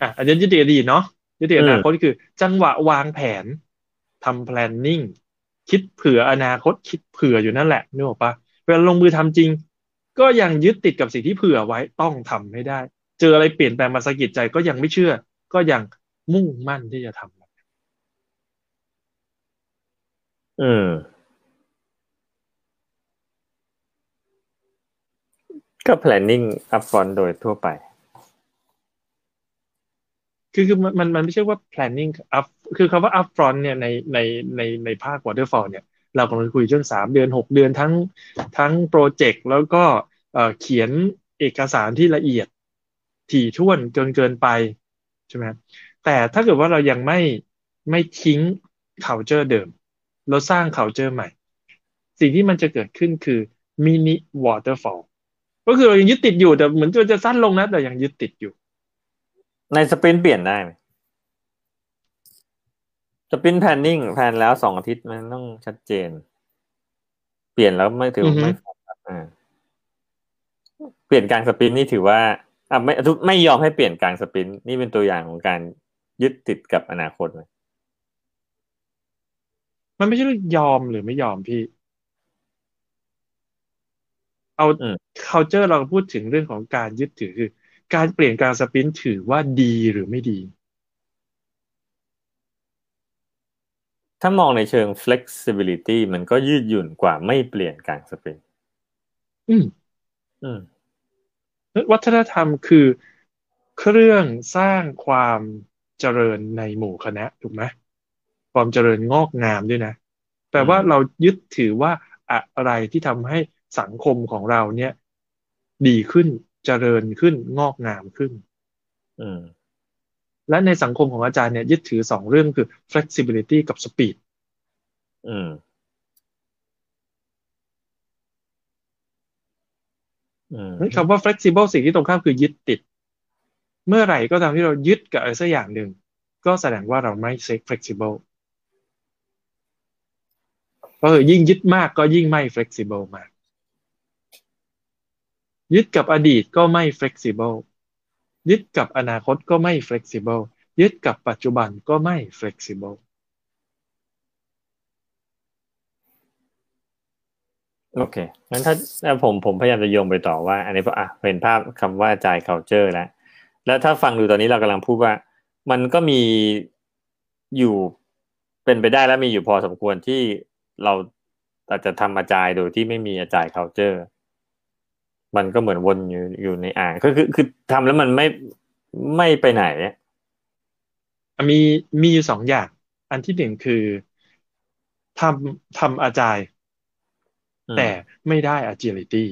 อะอันนี้ยึดติดกับอดีตเนาะยึดติดกับอนาคตก็คือ จังหวะวางแผนทำ planning คิดเผื่ออนาคตคิดเผื่ออยู่นั่นแหละนึกออกปะเวลาลงมือทำจริง ก็ยังยึดติดกับสิ่งที่เผื่อไว้ต้องทำให้ได้ เจออะไรเปลี่ยนแปลงมาสะกิดใจก็ยังไม่เชื่อ ก็ยังมุ่งมั่นที่จะทำอืม ก็ planning upfront โดยทั่วไป คือคือมันมันมันไม่ใช่ว่า planning up คือคำว่า upfront เนี่ยในในในในภาค waterfall เนี่ย เรากำลังคุยเรื่องสามเดือนหกเดือนทั้งทั้งโปรเจกต์แล้วก็เอ่อเขียนเอกสารที่ละเอียดถี่ถ้วนเกินเกินไปใช่ไหมแต่ถ้าเกิดว่าเรายังไม่ไม่ทิ้ง culture เดิม เราสร้าง culture ใหม่ สิ่งที่มันจะเกิดขึ้นคือ mini waterfall ก็คือเรายังยึดติดอยู่แต่เหมือนจะจะสั้นลงนะ แต่ยังยึดติดอยู่ ใน sprint เปลี่ยนได้ไหม sprint planning plan แล้วสองอาทิตย์มันต้องชัดเจน เปลี่ยนแล้วไม่ถืออือฮึไม่โฟกัสอ่าเปลี่ยนกลาง sprint นี่ถือว่าอะไม่ทุกไม่ยอมให้เปลี่ยนกลาง sprint นี่เป็นตัวอย่างของการยึดติดกับอนาคตไหมมันไม่ใช่เรื่องยอมหรือไม่ยอมพี่ เอาอืม culture เราพูดถึงเรื่องของการยึดถือคือ การเปลี่ยนกลางสปรินต์ถือว่าดีหรือไม่ดี ถ้ามองในเชิง flexibility มันก็ยืดหยุ่นกว่าไม่เปลี่ยนกลางสปรินต์อืม อืม วัฒนธรรมคือเครื่องสร้างความเจริญในหมู่คณะถูกไหมความเจริญงอกงามด้วยนะแปลว่าอืมเรายึดถือว่าอะไรที่ทำให้ สังคมของเราเนี่ย ดีขึ้นเจริญขึ้นงอกงามขึ้นอืมและในสังคมของอาจารย์เนี่ย ยึดถือสองเรื่องคือ flexibility กับ speed อืมอืมคำว่า flexible สิ่งที่ตรงข้ามคือยึดติด เมื่อไหร่ก็ตามที่เรายึดกับอะไรสักอย่างหนึ่ง ก็แสดงว่าเราไม่ flexible ก็คือยิ่งยึดมากก็ยิ่งไม่ flexible มาก ยึดกับอดีตก็ไม่ flexible ยึดกับอนาคตก็ไม่ flexible ยึดกับปัจจุบันก็ไม่ flexible โอเคงั้นถ้าผมผมพยายามจะโยงไปต่อว่า อันนี้พออะเห็นภาพคำว่าจ่าย culture แล้วแล้วถ้าฟังดูตอนนี้เรากำลังพูดว่า มันก็มีอยู่เป็นไปได้แล้วมีอยู่พอสมควรที่เราอาจจะทำอาจายโดยที่ไม่มีอาจาย culture มันก็เหมือนวนอยู่อยู่ในอ่างก็คือคือทำแล้วมันไม่ไม่ไปไหนอะมีมีอยู่สองอย่าง อันที่หนึ่งคือทำทำอาจายอืมแต่ไม่ได้ agility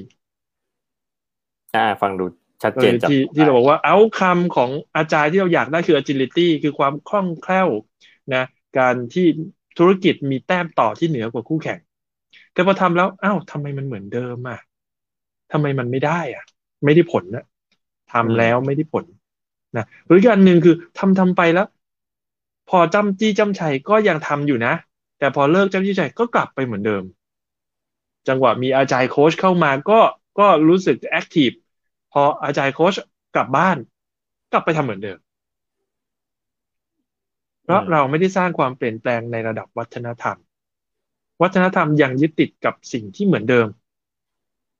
อ่า ฟังดูชัดเจนจับที่ที่เราบอกว่าเอาคำของอาจารย์ที่เราอยากได้คือ agility คือความคล่องแคล่วนะ การที่ธุรกิจมีแต้มต่อที่เหนือกว่าคู่แข่ง แต่พอทำแล้วอ้าวทำไมมันเหมือนเดิมอะ ทำไมมันไม่ได้อะ ไม่ได้ผลนะทำแล้วไม่ได้ผลนะหรืออีกอันหนึ่งคือทำทำไปแล้ว พอจำจี้จำชัยก็ยังทำอยู่นะ แต่พอเลิกจำจี้ชัยก็กลับไปเหมือนเดิม จังหวะมีอาจารย์โค้ชเข้ามาก็ก็รู้สึกแอคทีฟพออาจารย์โค้ชกลับบ้าน กลับไปทำเหมือนเดิม เพราะเราไม่ได้สร้างความเปลี่ยนแปลงในระดับวัฒนธรรม วัฒนธรรมยังยึดติดกับสิ่งที่เหมือนเดิม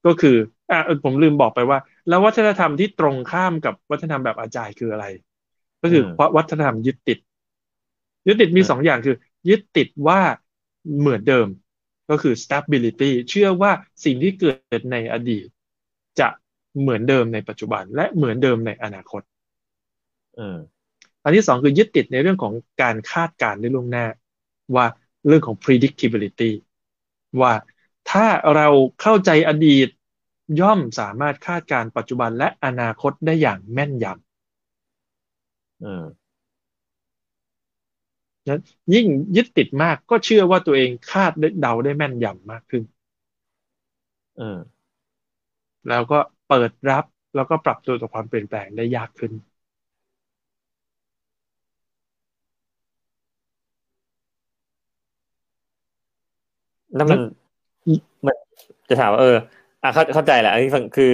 ก็คือ อ่าผมลืมบอกไปว่า แล้ววัฒนธรรมที่ตรงข้ามกับวัฒนธรรมแบบอาจารย์คืออะไร ก็คือวัฒนธรรมยึดติด ยึดติดมีสองอย่างคือ ยึดติดว่าเหมือนเดิม ก็คือ stability เชื่อว่าสิ่งที่เกิดในอดีต จะเหมือนเดิมในปัจจุบัน และเหมือนเดิมในอนาคตอันที่สองคือยึดติดในเรื่องของการคาดการณ์ได้ล่วงหน้า ว่าเรื่องของ predictability ว่าถ้าเราเข้าใจอดีต ย่อมสามารถคาดการปัจจุบันและอนาคตได้อย่างแม่นยำนั้นยิ่งยึดติดมากก็เชื่อว่าตัวเองคาดเดาได้แม่นยำมากขึ้นแล้วก็เปิดรับแล้วก็ปรับตัวต่อความเปลี่ยนแปลงได้ยากขึ้น แล้วมันมันจะถามว่าเออ อะเข้าเข้าใจแหละอันนี้คือ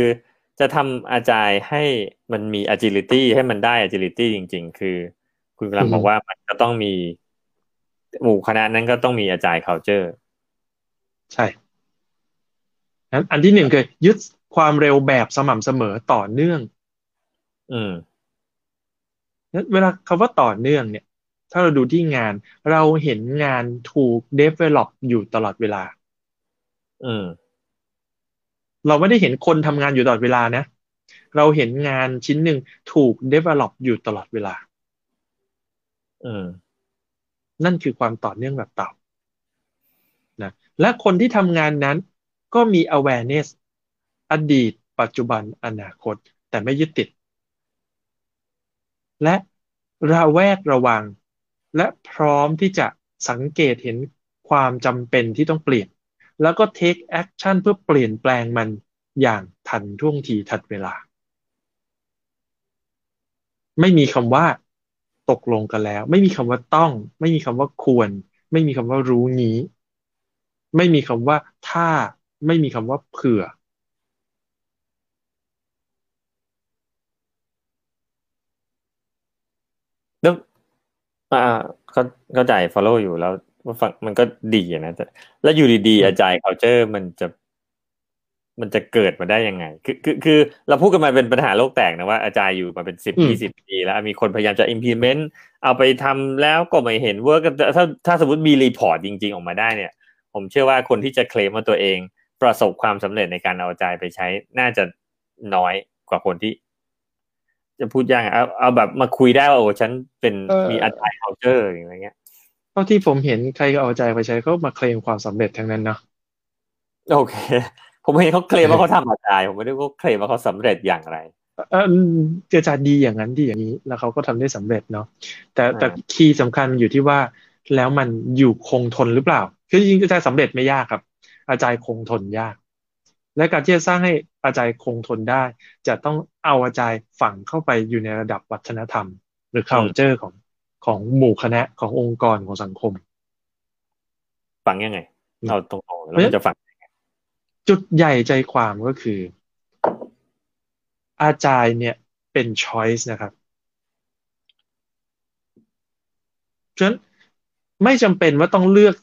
จะทำอาจารย์ให้มันมี agility ให้มันได้ agility จริง ๆ คือ คุณกำลังบอกว่ามันจะต้องมีหมู่คณะนั้นก็ต้องมีอาจารย์ culture ใช่นั้นอันที่หนึ่งคือยึดความเร็วแบบสม่ำเสมอต่อเนื่อง อืมเวลาคำว่าต่อเนื่องเนี่ย ถ้าเราดูที่งาน เราเห็นงานถูก develop อยู่ตลอดเวลา อืม เราไม่ได้เห็นคนทำงานอยู่ตลอดเวลานะ เราเห็นงานชิ้นหนึ่งถูก develop อยู่ตลอดเวลา เออ นั่นคือความต่อเนื่องแบบเต่านะและคนที่ทำงานนั้นก็มี awareness อดีต ปัจจุบันอนาคต แต่ไม่ยึดติด และระแวดระวัง และพร้อมที่จะสังเกตเห็นความจำเป็นที่ต้องเปลี่ยน แล้วก็ take action เพื่อเปลี่ยนแปลงมันอย่างทันท่วงทีทันเวลา ไม่มีคำว่าตกลงกันแล้ว ไม่มีคำว่าต้อง ไม่มีคำว่าควร ไม่มีคำว่ารู้นี้ ไม่มีคำว่าถ้าไม่มีคำว่าเผื่อแล้วอ่าเขาเข้าใจ follow อยู่แล้ว มันฟังมันก็ดีนะแต่แล้วอยู่ดีๆ Agile culture มันจะ มันจะเกิดมาได้ยังไง คือคือคือเราพูดกันมาเป็นปัญหาโลกแตกนะว่า Agile อยู่มาเป็นสิบยี่สิบปีแล้วมีคนพยายามจะ implement เอาไปทำแล้วก็ไม่เห็น work ถ้าถ้าสมมติมี report จริง ๆ ออกมาได้เนี่ย ผมเชื่อว่าคนที่จะเคลมว่าตัวเองประสบความสำเร็จในการเอา Agile ไปใช้น่าจะน้อยกว่าคนที่ จะพูดยังเอาเอาแบบมาคุยได้ว่าโอ้ฉันเป็นมีอาจารย์ culture อย่างเงี้ย เท่าที่ผมเห็นใครก็เอาใจไปใช้เขามาเคลมความสำเร็จทั้งนั้นเนาะโอเค ผมเห็นเขาเคลมว่าเขาทำอาจารย์ผมไม่ได้ว่าเคลมว่าเขาสำเร็จอย่างไรเออจะจะดีอย่างนั้นดีอย่างนี้ แล้วเขาก็ทำได้สำเร็จเนาะแต่แต่คีย์สำคัญอยู่ที่ว่าแล้วมันอยู่คงทนหรือเปล่า คือจริงๆอาจารย์สำเร็จไม่ยากครับ อาจารย์คงทนยาก และการที่จะสร้างให้อาจารย์คงทนได้ จะต้องเอาอาจารย์ฝังเข้าไปอยู่ในระดับวัฒนธรรม หรือ culture ของ ของหมู่คณะขององค์กรของสังคมฟังยังไง เราตรงๆแล้วจะฟัง จุดใหญ่ใจความก็คือ อาจารย์เนี่ยเป็นช้อยส์นะครับฉะนั้นไม่จำเป็นว่าต้องเลือก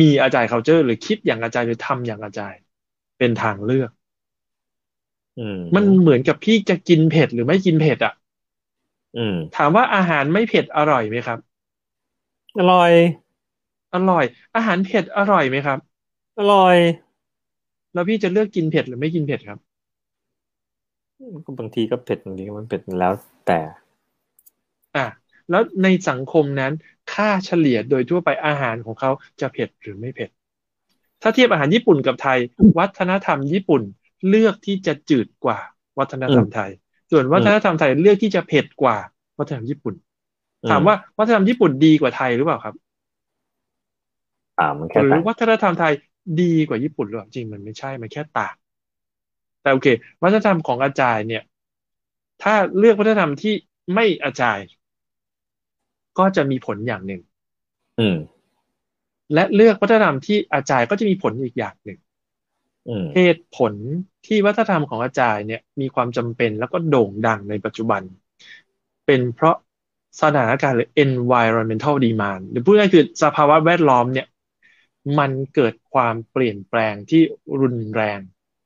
มีอาจารย์เขาเจอหรือคิดอย่างอาจารย์หรือทำอย่างอาจารย์ เป็นทางเลือกมันเหมือนกับพี่จะกินเผ็ดหรือไม่กินเผ็ดอะ ถามว่าอาหารไม่เผ็ดอร่อยไหมครับ อร่อย อร่อย อาหารเผ็ดอร่อยไหมครับ อร่อย แล้วพี่จะเลือกกินเผ็ดหรือไม่กินเผ็ดครับก็บางทีก็เผ็ดบางทีก็มันเผ็ดแล้วแต่ อะแล้วในสังคมนั้น ค่าเฉลี่ยโดยทั่วไปอาหารของเขาจะเผ็ดหรือไม่เผ็ด ถ้าเทียบอาหารญี่ปุ่นกับไทย วัฒนธรรมญี่ปุ่นเลือกที่จะจืดกว่าวัฒนธรรมไทย ส่วนวัฒนธรรมไทยเลือกที่จะเผ็ดกว่าวัฒนธรรมญี่ปุ่น ถามว่าวัฒนธรรมญี่ปุ่นดีกว่าไทยหรือเปล่าครับอ่ามันแค่หรือต่างวัฒนธรรมไทยดีกว่าญี่ปุ่นหรือเปล่าจริงมันไม่ใช่มันแค่ต่างแต่โอเค วัฒนธรรมของอาจารย์เนี่ย ถ้าเลือกวัฒนธรรมที่ไม่อาจารย์ก็จะมีผลอย่างหนึ่งอืมและเลือกวัฒนธรรมที่อาจารย์ก็จะมีผลอีกอย่างหนึ่งอืม เหตุผลที่วัฒนธรรมของอาจารย์เนี่ยมีความจำเป็นแล้วก็โด่งดังในปัจจุบัน เป็นเพราะสถานการณ์หรือ environmental demand หรือพูดง่ายๆคือสภาวะแวดล้อมเนี่ยมันเกิดความเปลี่ยนแปลงที่รุนแรง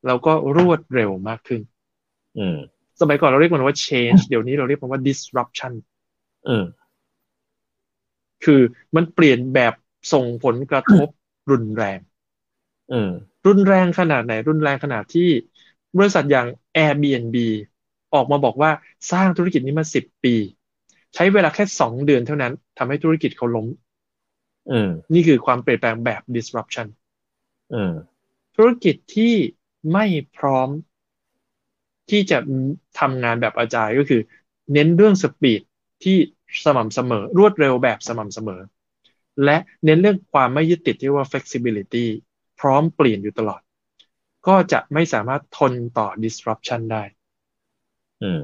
แล้วก็รวดเร็วมากขึ้นอืมสมัยก่อนเราเรียกมันว่า change เดี๋ยวนี้เราเรียกมันว่า disruption อืมคือมันเปลี่ยนแบบส่งผลกระทบรุนแรงอืม รุนแรงขนาดไหน รุนแรงขนาดที่บริษัทอย่าง Airbnb ออกมาบอกว่าสร้างธุรกิจนี้มาสิบปี ใช้เวลาแค่สองเดือนเท่านั้นทำให้ธุรกิจเขาล้มอืมนี่คือความเปลี่ยนแปลงแบบ disruption อืมธุรกิจที่ไม่พร้อม ที่จะทำงานแบบอาจารย์ก็คือ เน้นเรื่องสปีดที่สม่ำเสมอ รวดเร็วแบบสม่ำเสมอ และเน้นเรื่องความไม่ยึดติดที่ว่า flexibility พร้อมเปลี่ยนอยู่ตลอด ก็จะไม่สามารถทนต่อ disruption ได้ อืม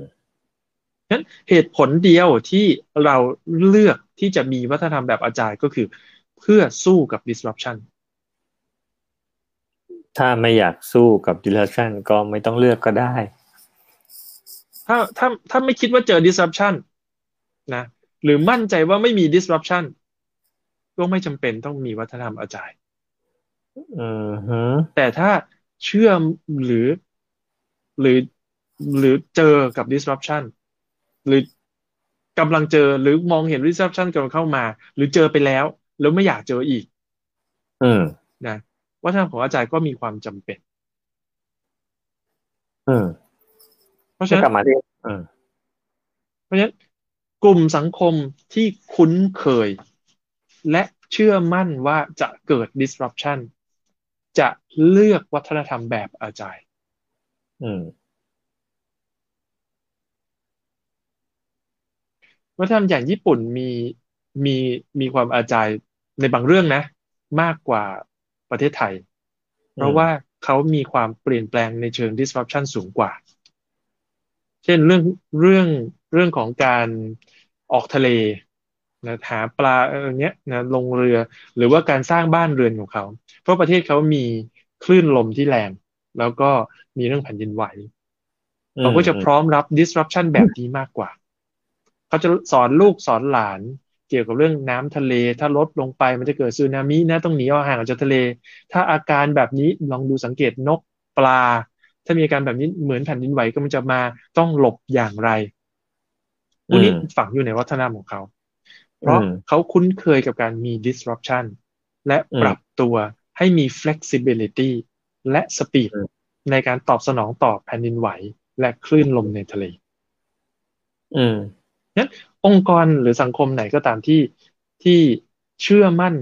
นั้นเหตุผลเดียวที่เราเลือกที่จะมีวัฒนธรรมแบบอาจารย์ก็คือ เพื่อสู้กับ disruption ถ้าไม่อยากสู้กับ disruption ก็ไม่ต้องเลือกก็ได้ ถ้าถ้าถ้าไม่คิดว่าเจอ disruption นะ หรือมั่นใจว่าไม่มี disruption ก็ไม่จำเป็นต้องมีวัฒนธรรมอาจารย์ อืมฮึแต่ถ้าเชื่อมหรือ หรือหรือเจอกับ disruption หรือกำลังเจอหรือมองเห็น disruption กำลังเข้ามา หรือเจอไปแล้ว แล้วไม่อยากเจออีก อืมนะวัฒนธรรมของอาจารย์ก็มีความจำเป็น อืมเพราะฉะก็นั้นกลับมาที่อืมเพราะฉะนั้นกลุ่มสังคมที่คุ้นเคย และเชื่อมั่นว่าจะเกิด disruption จะเลือกวัฒนธรรมแบบอาจารย์อืมวัฒนธรรมอย่างญี่ปุ่นมีมีมีความอาจารย์ในบางเรื่องนะ มากกว่าประเทศไทย เพราะว่าเขามีความเปลี่ยนแปลงในเชิง disruption สูงกว่า เช่นเรื่องเรื่องเรื่องของการออกทะเล นะหาปลาเออเนี้ยนะลงเรือหรือว่าการสร้างบ้านเรือนของเขา เพราะประเทศเขามีคลื่นลมที่แรง แล้วก็มีเรื่องแผ่นดินไหวเขาก็จะพร้อมรับ disruption แบบนี้มากกว่า เขาจะสอนลูกสอนหลาน เกี่ยวกับเรื่องน้ำทะเล ถ้าลดลงไปมันจะเกิดสึนามินะต้องหนีออกห่างออกจากทะเล ถ้าอาการแบบนี้ลองดูสังเกตนกปลา ถ้ามีอาการแบบนี้เหมือนแผ่นดินไหวก็มันจะมาต้องหลบอย่างไรพวกนี้ฝังอยู่ในวัฒนธรรมของเขา เพราะอืมเขาคุ้นเคยกับการมี disruption และปรับตัวให้มี flexibility และ speed อืมในการตอบสนองต่อแผ่นดินไหว และคลื่นลมในทะเล อืมองค์กรหรือสังคมไหนก็ตามที่ที่เชื่อมั่น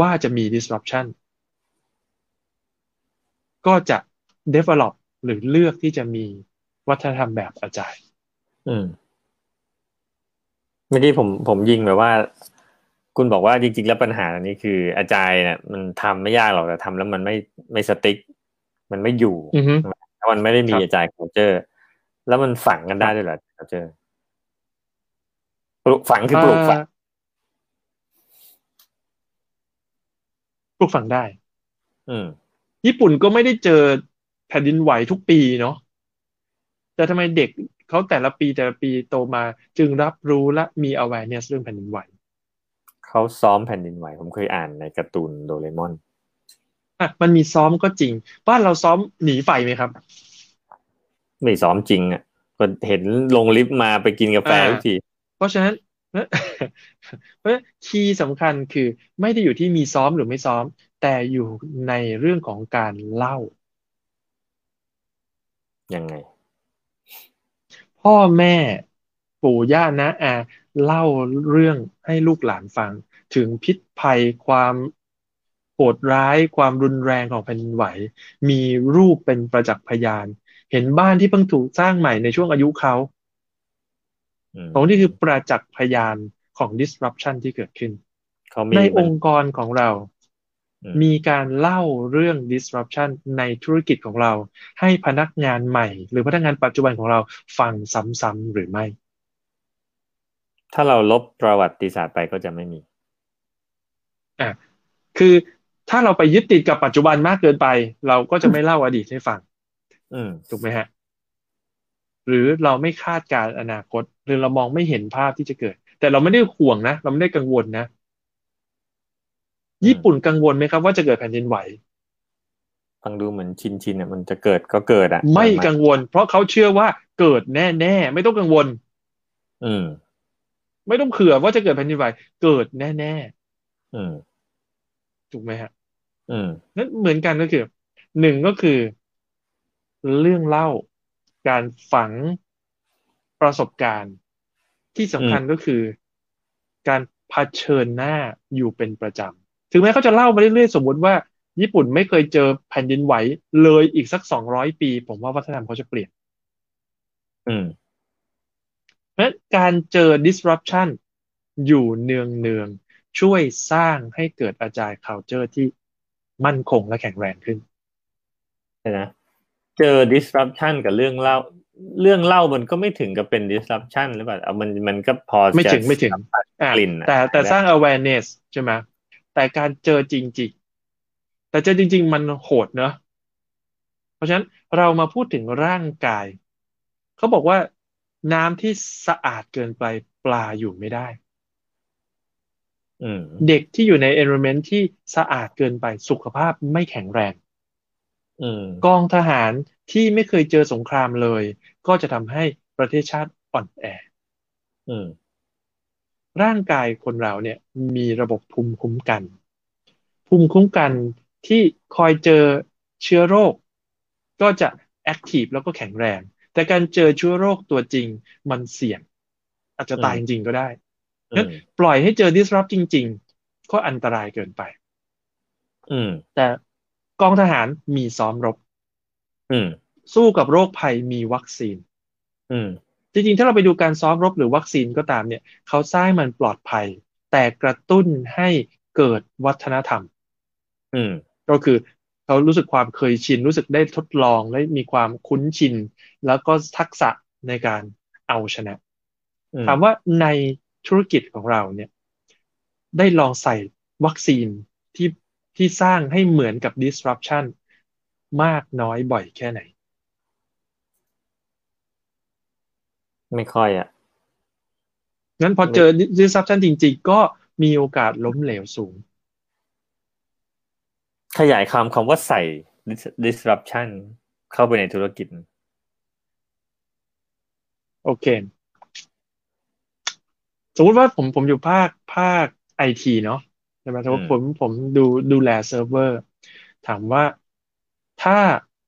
ว่าจะมี disruption ก็จะ develop หรือเลือกที่จะมีวัฒนธรรมแบบอาจารย์ อืม เมื่อกี้ผมผมยิงแบบว่า คุณบอกว่าจริงๆแล้วปัญหาอันนี้คืออาจารย์เนี่ยมันทำไม่ยากหรอกแต่ทำแล้วมันไม่ไม่สติ๊ก มันไม่อยู่อือฮึแล้วมันไม่ได้มีครับอาจารย์ culture แล้วมันฝังกันได้ด้วยเหรอ culture ปลูกฝังคือปลูกฝังเอ่อปลูกฝังได้ อืมญี่ปุ่นก็ไม่ได้เจอแผ่นดินไหวทุกปีเนาะแต่ทำไมเด็ก เขาแต่ละปีแต่ละปีโตมาจึงรับรู้และมี awareness เรื่องแผ่นดินไหวเขาซ้อมแผ่นดินไหว ผมเคยอ่านในการ์ตูนโดเรมอนอะมันมีซ้อมก็จริง บ้านเราซ้อมหนีไฟไหมครับ ไม่ซ้อมจริงอะก็เห็นลงลิฟต์มาไปกินกาแฟอ่าทุกทีเพราะฉะนั้นเพราะฉะนั้นคีย์สำคัญคือไม่ได้อยู่ที่มีซ้อมหรือไม่ซ้อม แต่อยู่ในเรื่องของการเล่ายังไง พ่อแม่ปู่ย่านะอาเล่าเรื่องให้ลูกหลานฟัง ถึงพิษภัยความโหดร้ายความรุนแรงของแผ่นดินไหว มีรูปเป็นประจักษ์พยาน เห็นบ้านที่เพิ่งถูกสร้างใหม่ในช่วงอายุเขาอืมตรงนี้คือประจักษ์พยานของ disruption ที่เกิดขึ้นเขามีในมัอนงค์กรของเราอื มมีการเล่าเรื่อง disruption ในธุรกิจของเรา ให้พนักงานใหม่ หรือพนักงานปัจจุบันของเราฟังซ้ำๆหรือไม่ ถ้าเราลบประวัติศาสตร์ไปก็จะไม่มีอะคือถ้าเราไปยึดติดกับปัจจุบันมากเกินไป เราก็จะไม่เล่าอดีตให้ฟัง อืมถูกไหมฮะ หรือเราไม่คาดการณ์อนาคต หรือเรามองไม่เห็นภาพที่จะเกิด แต่เราไม่ได้ห่วงนะ เราไม่ได้กังวลนะ ญี่ปุ่นกังวลไหมครับว่าจะเกิดแผ่นดินไหวฟังดูเหมือนชินชินอะมันจะเกิดก็เกิดอะ ไม่นกังวล เพราะเขาเชื่อว่าเกิดแน่ๆไม่ต้องกังวล อืม ไม่ต้องเผื่อว่าจะเกิดแผ่นดินไหวเกิดแน่อืมๆถูกไหมฮะ อืมนั่นเหมือนกันก็คือหนึ่งก็คือ เรื่องเล่าการฝังประสบการณ์ ที่สำคัญก็คือ การเผชิญหน้าอยู่เป็นประจำ ถึงแม้เขาจะเล่ามาเรื่อยๆ สมมติว่า ญี่ปุ่นไม่เคยเจอแผ่นดินไหวเลยอีกสักสองร้อยปี ผมว่าวัฒนธรรมเขาจะเปลี่ยน อืมเพราะฉะนั้นการเจอ disruption อยู่เนืองเนืองๆช่วยสร้างให้เกิดอาจาย culture ที่มั่นคงและแข็งแรงขึ้นใช่นะเจอ disruption กับเรื่องเล่า เรื่องเล่ามันก็ไม่ถึงกับเป็น disruption หรือเปล่าเอามันมันก็พอไม่จะถึงไม่ถึงสัผัสอะกลิ่นอะแต่แต่สร้าง awareness ใช่ไหม แต่การเจอจริง ๆ แต่เจอจริง ๆ มันโหดเนอะเพราะฉะนั้นเรามาพูดถึงร่างกาย เขาบอกว่าน้ำที่สะอาดเกินไปปลาอยู่ไม่ได้อืมเด็กที่อยู่ใน environment ที่สะอาดเกินไปสุขภาพไม่แข็งแรงอืมกองทหารที่ไม่เคยเจอสงครามเลย ก็จะทำให้ประเทศชาติอ่อนแออืม ร่างกายคนเราเนี่ยมีระบบภูมิคุ้มกัน ภูมิคุ้มกันที่คอยเจอเชื้อโรค ก็จะแอคทีฟแล้วก็แข็งแรง แต่การเจอเชื้อโรคตัวจริงมันเสี่ยง อาจจะตายจริงๆก็ได้อืงั้นมปล่อยให้เจอ disrupt จริง ๆ ก็อันตรายเกินไป อืม แต่กองทหารมีซ้อมรบ อืม สู้กับโรคภัยมีวัคซีน อืม จริงๆ ถ้าเราไปดูการซ้อมรบหรือวัคซีนก็ตามเนี่ยเขาสร้างมันปลอดภัย แต่กระตุ้นให้เกิดวัฒนธรรม อืม ก็คือเขารู้สึกความเคยชิน รู้สึกได้ทดลองและมีความคุ้นชิน แล้วก็ทักษะในการเอาชนะอืมถามว่าในธุรกิจของเราเนี่ย ได้ลองใส่วัคซีนที่ที่สร้างให้เหมือนกับ disruption มากน้อยบ่อยแค่ไหน ไม่ค่อยอะ งั้นพอเจอ disruption จริง ๆ ก็มีโอกาสล้มเหลวสูง ขยายคำคำว่าใส่ dis- disruption เข้าไปในธุรกิจ โอเค สมมุติว่าผมผมอยู่ภาคภาคไอทีเนาะใช่ไหมสมมติอืมผมผมดูดูแลเซิร์ฟเวอร์ ถามว่าถ้า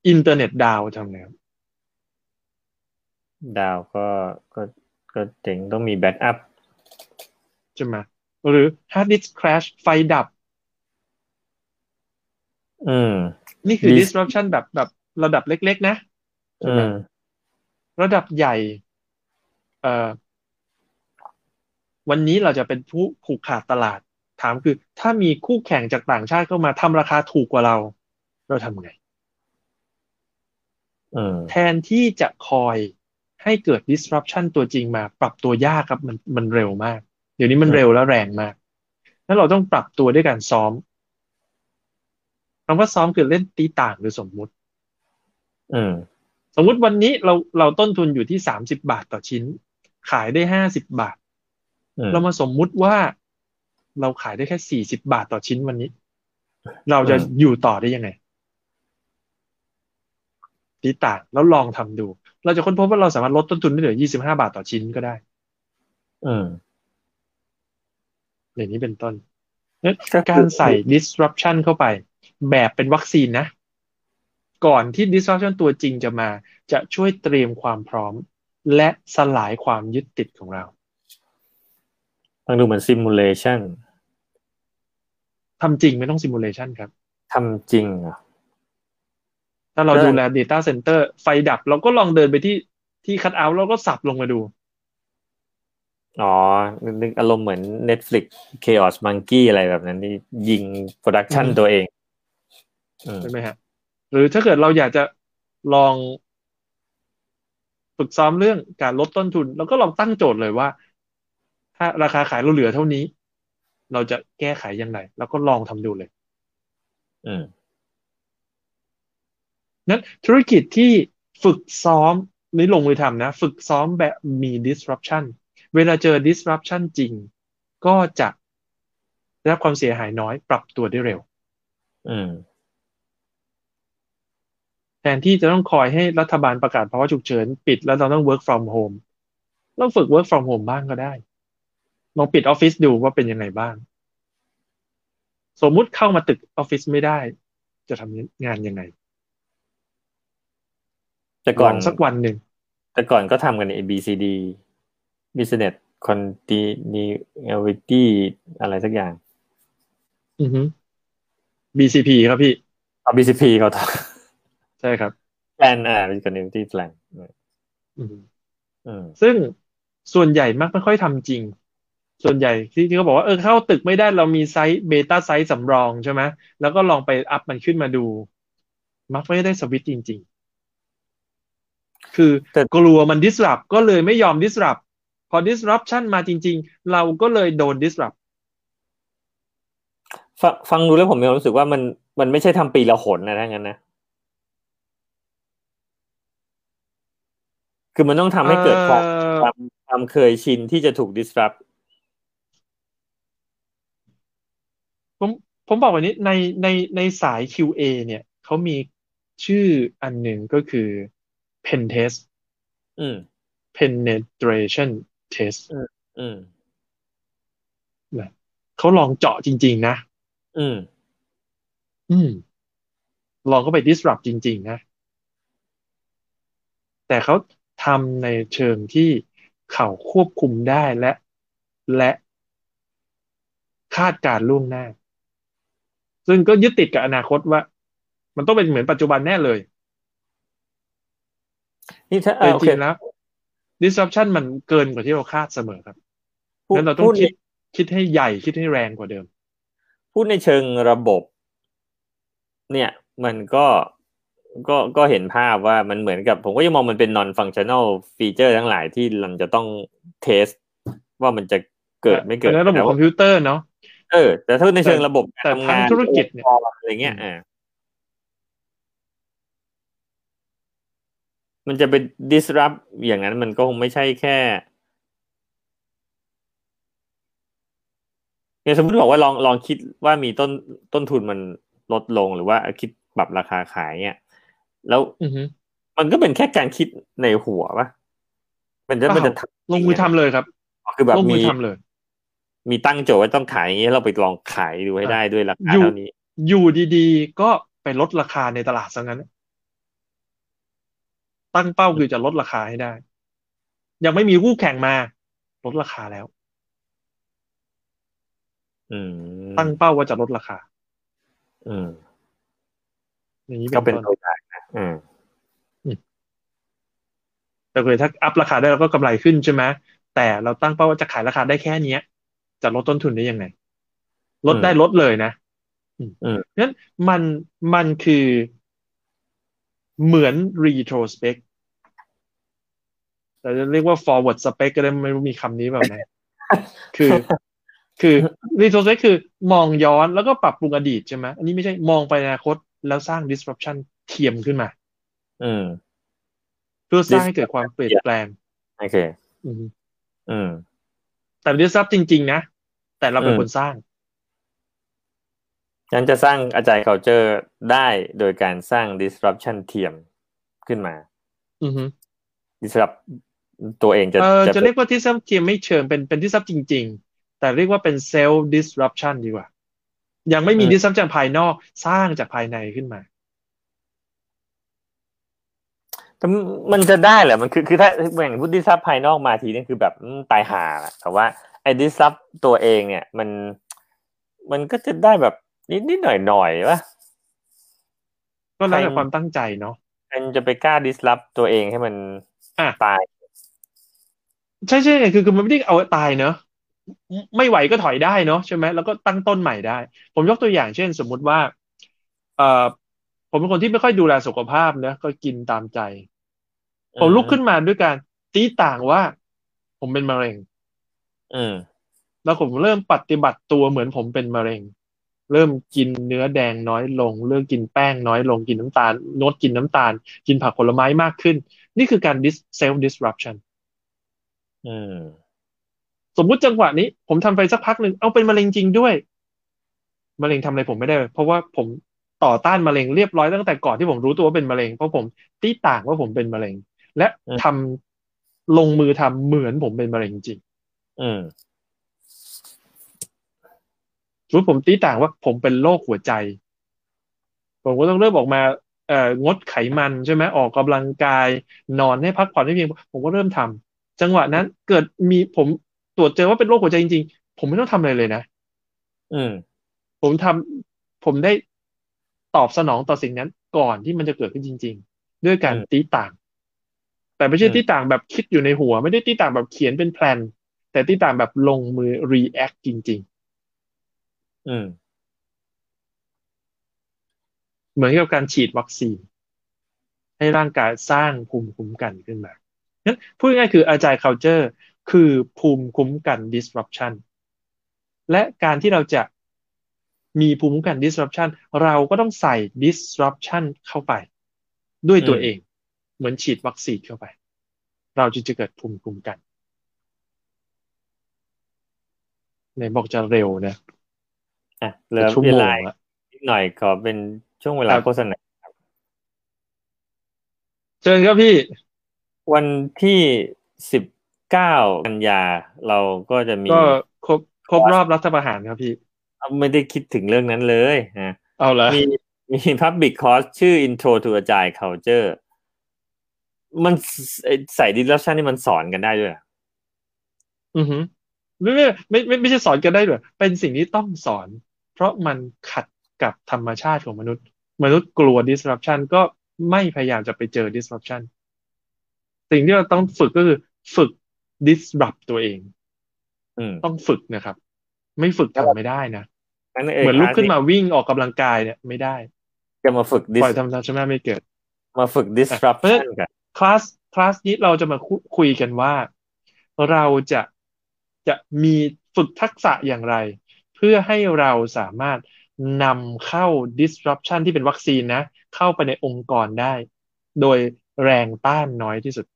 อินเทอร์เน็ต down ทำไงครับ ดาวก็ก็ก็เจ๋งต้องมีแบ็กอัพใช่ไหมหรือ hard disk crash ไฟดับ อืม นี่คือ Dis- disruption แบบแบบระดับเล็ก ๆ นะใช่อืไหมมระดับใหญ่ เอ่อ วันนี้เราจะเป็นผู้ผูกขาดตลาด ถามคือ ถ้ามีคู่แข่งจากต่างชาติเข้ามาทำราคาถูกกว่าเรา เราทำไงอืมแทนที่จะคอย ให้เกิด disruption ตัวจริงมา ปรับตัวยากครับมันมันเร็วมาก เดี๋ยวนี้มันอืมเร็วและแรงมากแล้วเราต้องปรับตัวด้วยการซ้อมคำว่าซ้อมคือเล่นตีต่างหรือสมมุติ อืม สมมุติวันนี้เราเราต้นทุนอยู่ที่สามสิบาทต่อชิ้น ขายได้ห้าสิบบาทอืมเรามาสมมุติว่าเราขายได้แค่สี่สิบาทต่อชิ้นวันนี้ เราจะอืมอยู่ต่อได้ยังไงตีต่างแล้วลองทำดู เราจะค้นพบว่าเราสามารถลดต้นทุนได้เหลือยี่สิบห้าบาทต่อชิ้นก็ได้อืมอย่างนี้เป็นต้นงั้นก็คือการใส่ disruption เข้าไป แบบเป็นวัคซีนนะ ก่อนที่ disruption ตัวจริงจะมา จะช่วยเตรียมความพร้อม และสลายความยึดติดของเราฟังดูเหมือน simulation ทำจริงไม่ต้อง simulation ครับทำจริงเหรอะ ถ้าเราดูแล Data Center ไฟดับ เราก็ลองเดินไปที่ที่คัดเอาท์แล้วก็สับลงมาดู อ๋อ นึกอารมณ์เหมือน Netflix Chaos Monkey อะไรแบบนั้นที่ยิงโปรดักชันตัวเองใช่ไหมฮะ หรือถ้าเกิดเราอยากจะลองฝึกซ้อมเรื่องการลดต้นทุน เราก็ลองตั้งโจทย์เลยว่า ถ้าราคาขายเราเหลือเท่านี้ เราจะแก้ไขยังไงแล้วก็ลองทำดูเลย อืม นั้นธุรกิจที่ฝึกซ้อมนี่ลงมือทำนะ ฝึกซ้อมแบบมี disruption เวลาเจอ disruption จริง ก็จะได้รับความเสียหายน้อยปรับตัวได้เร็วอืมแทนที่จะต้องคอยให้รัฐบาลประกาศภาวะฉุกเฉินปิดแล้วเราต้อง work from home เราฝึก work from home บ้างก็ได้ลองปิดออฟฟิศดูว่าเป็นยังไงบ้าง สมมุติเข้ามาตึกออฟฟิศไม่ได้ จะทำงานยังไง แต่ก่อนสักวันหนึ่ง แต่ก่อนก็ทำกันใน ABCD Business Continuity อะไรสักอย่าง อือฮึ BCP ครับพี่เอา BCP เขาทใช่ครับำแพลนอ่า Continuity Plan อืมอืมซึ่งส่วนใหญ่มักไม่ค่อยทำจริง ส่วนใหญ่ที่ที่เขาบอกว่าเออเข้าตึกไม่ได้เรามีไซต์เบต้าไซต์สำรองใช่ไหมแล้วก็ลองไปอัพมันขึ้นมาดู มักไม่ได้สวิตช์จริง ๆ คือแต่กลัวมัน disrupt ก็เลยไม่ยอม disrupt พอ disruption มาจริง ๆ เราก็เลยโดน disrupt ฟังฟังดูแล้วผมมีความรู้สึกว่ามันมันไม่ใช่ทำปีละหนนะถ้างั้นนะ คือมันต้องทำให้เกิดความเอ่อความความเคยชินที่จะถูก disrupt ผมผมบอกแบบนี้ในในในสาย QA เนี่ยเขามีชื่ออันหนึ่งก็คือ pen test อืม penetration test อืมเขาลองเจาะจริง ๆ นะ อืม อืม ลองเข้าไป disrupt จริง ๆ นะ แต่เขาทำในเชิงที่เขาควบคุมได้และ และคาดการณ์ล่วงหน้า ซึ่งก็ยึดติดกับอนาคตว่า มันต้องเป็นเหมือนปัจจุบันแน่เลย นี่ถ้าแต่อ่าจโอเคริงๆแล้ว disruption มันเกินกว่าที่เราคาดเสมอครับพูดงั้นเราต้อพูงดคิดคิดให้ใหญ่คิดให้แรงกว่าเดิม พูดในเชิงระบบ เนี่ย มันก็ก็ก็เห็นภาพว่ามันเหมือนกับ ผมก็ยังมองมันเป็น non functional feature ทั้งหลายที่เราจะต้องเทส ว่ามันจะเกิดไม่เกิดอันนั้นระบบแต่คอว่ามพิวเตอร์เนาะเออแต่ถ้าในเชิงระบบแต่การทำงานทางธุรกิจเนี่ยองค์กรอะไรเงี้ยอ่า มันจะเป็น disrupt อย่างนั้นมันก็คงไม่ใช่แค่เนี่ยสมมติบอกว่าลองลองคิดว่ามีต้นต้นทุนมันลดลงหรือว่าคิดปรับราคาขายเนี่ย แล้วอือฮึมันก็เป็นแค่การคิดในหัวปะมันจะเปล่ามันจะทำลงมือทำเลยครับคือแบบลงมืมีอทำเลย มีตั้งโจทย์ไว้ต้องขายอย่างนี้เราไปลองขายดูให้ได้ด้วยราคาอยู่เท่านี้ อยู่ดีๆ ก็ไปลดราคาในตลาดซะงั้น ตั้งเป้าคือจะลดราคาให้ได้ ยังไม่มีคู่แข่งมา ลดราคาแล้วอืมตั้งเป้าว่าจะลดราคา อืมอย่างนี้ก็เป็เป็นนต้นตัวอย่างนะอืมแต่เคยถ้าอัพราคาได้เราก็กำไรขึ้นใช่ไหมแต่เราตั้งเป้าว่าจะขายราคาได้แค่เนี้ย จะลดต้นทุนได้ยังไง ลดได้ลดเลยนะอืมเพราะฉะนั้นมันมันคือ เหมือน retrospect แต่จะเรียกว่า forward spec ก็ได้ไม่รู้มีคำนี้แบบไหนคือ คือ retrospect คือมองย้อนแล้วก็ปรับปรุงอดีตใช่ไหมอันนี้ไม่ใช่มองไปอนาคตแล้วสร้าง disruption เทียมขึ้นมาอืมเพื่อสร้างให้เกิดความเปลี่ยนแปลงโอเค อืมอืมแต่ disrupt จริง ๆ นะ แต่เราเป็นอืมคนสร้าง งั้นจะสร้างอาจารย์ culture ได้โดยการสร้าง disruption เทียมขึ้นมา อือฮึ disrupt ตัวเองจะเออจะป็นเรียกว่า disrupt เทียมไม่เชิงเป็นเป็น disrupt จริง ๆ แต่เรียกว่าเป็น self disruption ดีกว่า ยังไม่มี disrupt จากภายนอกสร้างจากภายในขึ้นมาแต่มันจะได้เหรอ มันคือคือถ้าอย่างพูด disrupt ภายนอกมาทีนึงคือแบบอืมตายห่าอะแต่ว่าไอ้ disrupt ตัวเองเนี่ย มันมันก็จะได้แบบ นิดนิดหน่อยหน่อยๆวะก็แล้วแต่ความตั้งใจเนาะมันจะไปกล้าดิสลอฟตัวเองให้มันอะตาย ใช่ใช่คือคือมันไม่ได้เอาตายเนาะไม่ไหวก็ถอยได้เนาะใช่ไหมแล้วก็ตั้งต้นใหม่ได้ ผมยกตัวอย่างเช่น สมมุติว่า เอ่อผมเป็นคนที่ไม่ค่อยดูแลสุขภาพนะก็กินตามใจ ผมลุกขึ้นมาด้วยการตีต่างว่า ผมเป็นมะเร็ง อืมแล้วผมเริ่มปฏิบัติตัวเหมือนผมเป็นมะเร็ง เริ่มกินเนื้อแดงน้อยลงเริ่มกินแป้งน้อยลงกินน้ำตาลงดกินน้ำตาล กินผักผลไม้มากขึ้น นี่คือการ self disruption อืมสมมุติจังหวะนี้ ผมทำไปสักพักหนึ่งเอาเป็นมะเร็งจริงด้วยมะเร็งทำอะไรผมไม่ได้ เพราะว่าผมต่อต้านมะเร็งเรียบร้อยตั้งแต่ก่อนที่ผมรู้ตัวว่าเป็นมะเร็งเพราะผมตีต่างว่าผมเป็นมะเร็ง และทำลงมือทำเหมือนผมเป็นมะเร็งจริง อืมรู้ผมตีต่างว่าผมเป็นโรคหัวใจ ผมก็ต้องเริ่มออกมาเอ่องดไขมันใช่ไหมออกกำลังกาย นอนให้พักผ่อนให้เพียงผมก็เริ่มทำจังหวะนั้นเกิดมีผมตรวจเจอว่าเป็นโรคหัวใจจริง ๆ ผมไม่ต้องทำอะไรเลยนะอืมผมทำผมได้ตอบสนองต่อสิ่งนั้นก่อนที่มันจะเกิดขึ้นจริง ๆ ด้วยการตีต่าง แต่ไม่ใช่ตีต่างแบบคิดอยู่ในหัว ไม่ได้ตีต่างแบบเขียนเป็นแพลนแต่ตีต่างแบบลงมือ react จริงๆ อืม เหมือนกับการฉีดวัคซีน ให้ร่างกายสร้างภูมิคุ้มกันขึ้นมางั้นพูดง่ายคืออาจารย์ culture คือภูมิคุ้มกัน disruption และการที่เราจะมีภูมิคุ้มกัน disruption เราก็ต้องใส่ disruption เข้าไป ด้วยตัวเอง เหมือนฉีดวัคซีนเข้าไป เราจึงจะเกิดภูมิคุ้มกันในบอกจะเร็วนะ อะเหลือเวลานิดหน่อยขอเป็นช่วงเวลาโฆษณาเชิญครับพี่ วันที่สิบเก้ากันยาเราก็จะมีก็ครบครบรอบรัฐประหารครับพี่ ไม่ได้คิดถึงเรื่องนั้นเลยฮะเอาละมีมี Public Course ชื่อ Intro to Agile Culture มันใส่ disruption นี่มันสอนกันได้ด้วย อือฮึไม่ไม่ไม่ไม่ไม่ใช่สอนกันได้ด้วย เป็นสิ่งที่ต้องสอน เพราะมันขัดกับธรรมชาติของมนุษย์ มนุษย์กลัว disruption ก็ไม่พยายามจะไปเจอ disruption สิ่งที่เราต้องฝึกก็คือฝึก disrupt ตัวเองต้องฝึกนะครับ ไม่ฝึกทำไม่ได้นะเหมือนลุกขึ้นมาวิ่งออกกำลังกายเนี่ยไม่ได้ จะมาฝึกปล่อยทำธรรมชาติไม่เกิด มาฝึก disruption กันคลาสคลาสนี้เราจะมาคุยกันว่า เราจะจะมีฝึกทักษะอย่างไรเพื่อให้เราสามารถนำเข้า disruption ที่เป็นวัคซีนนะ เข้าไปในองค์กรได้ โดยแรงต้านน้อยที่สุด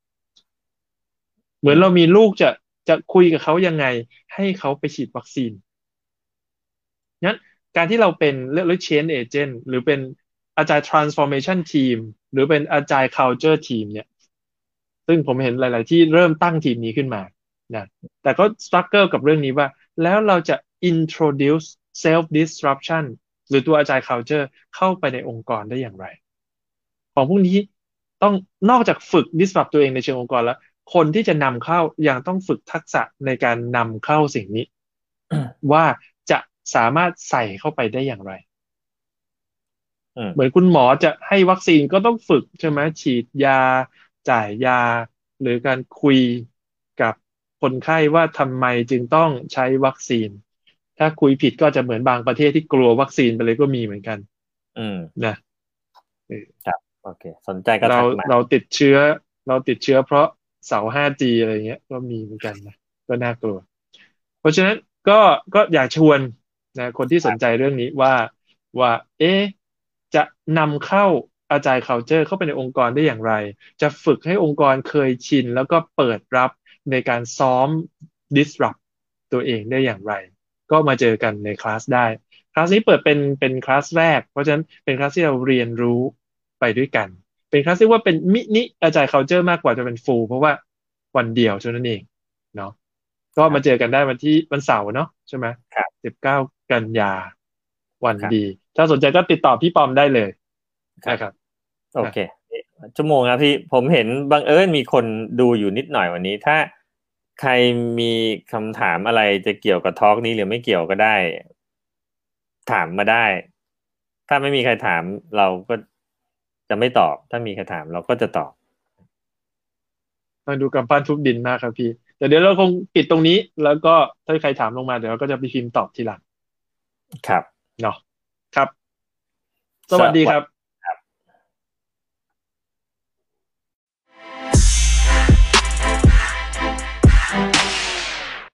เหมือนเรามีลูกจะจะคุยกับเขายังไง ให้เขาไปฉีดวัคซีนงั้นการที่เราเป็นเรียกว่า change agent หรือเป็นอาจารย์ transformation team หรือเป็นอาจารย์ culture team เนี่ย ซึ่งผมเห็นหลาย ๆ ที่เริ่มตั้งทีมนี้ขึ้นมานะแต่ก็ struggle กับเรื่องนี้ว่า แล้วเราจะ introduce self disruption หรือตัวอาจารย์ culture เข้าไปในองค์กรได้อย่างไร ของพวกนี้ต้องนอกจากฝึก disrupt ตัวเองในเชิงองค์กรแล้ว คนที่จะนำเข้ายังต้องฝึกทักษะในการนำเข้าสิ่งนี้ ว่าจะสามารถใส่เข้าไปได้อย่างไรเหมือนคุณหมอจะให้วัคซีนก็ต้องฝึกใช่ไหมฉีดยา จ่ายยา หรือการคุยกับ คนไข้ว่าทำไมจึงต้องใช้วัคซีน ถ้าคุยผิดก็จะเหมือนบางประเทศที่กลัววัคซีนไปเลยก็มีเหมือนกัน อืมนะครับโอเค สนใจก็เราเราติดเชื้อ เราติดเชื้อเพราะเสา 5G อะไรเงี้ย ก็มีเหมือนกันนะก็น่ากลัว เพราะฉะนั้นก็ก็อยากชวนนะคนที่สนใจเรื่องนี้ว่าว่า เอ๊จะนำเข้าอาจารย์ culture เข้าไปในองค์กรได้อย่างไร จะฝึกให้องค์กรเคยชิน แล้วก็เปิดรับ ในการซ้อม disrupt ตัวเองได้อย่างไร ก็มาเจอกันในคลาสได้ คลาสนี้เปิดเป็นเป็นคลาสแรก เพราะฉะนั้นเป็นคลาสที่เราเรียนรู้ไปด้วยกัน เป็นคลาสที่ว่าเป็นมินิอาจารย์ culture มากกว่าจะเป็นฟูลเพราะว่าวันเดียวเท่านั้นเองเนาะก็มาเจอกันได้วันที่วันเสาร์เนาะใช่ไหมครับสิบเก้ากันยาวันดี ถ้าสนใจก็ติดต่อพี่ปอมได้เลยนะครับ โอเคชั่วโมงนะพี่ผมเห็นบางเอิญมีคนดูอยู่นิดหน่อยวันนี้ ถ้า ใครมีคำถามอะไรจะเกี่ยวกับทอล์กนี้หรือไม่เกี่ยวก็ได้ ถามมาได้ ถ้าไม่มีใครถามเราก็จะไม่ตอบ ถ้ามีใครถามเราก็จะตอบฟังดูกำปั้นทุบดินมากครับพี่แต่เดี๋ยวเราคงปิดตรงนี้ แล้วก็ถ้าใครถามลงมาเดี๋ยวเราก็จะไปพิมพ์ตอบทีหลัง ครับ เนาะครับ สวัสดีครับ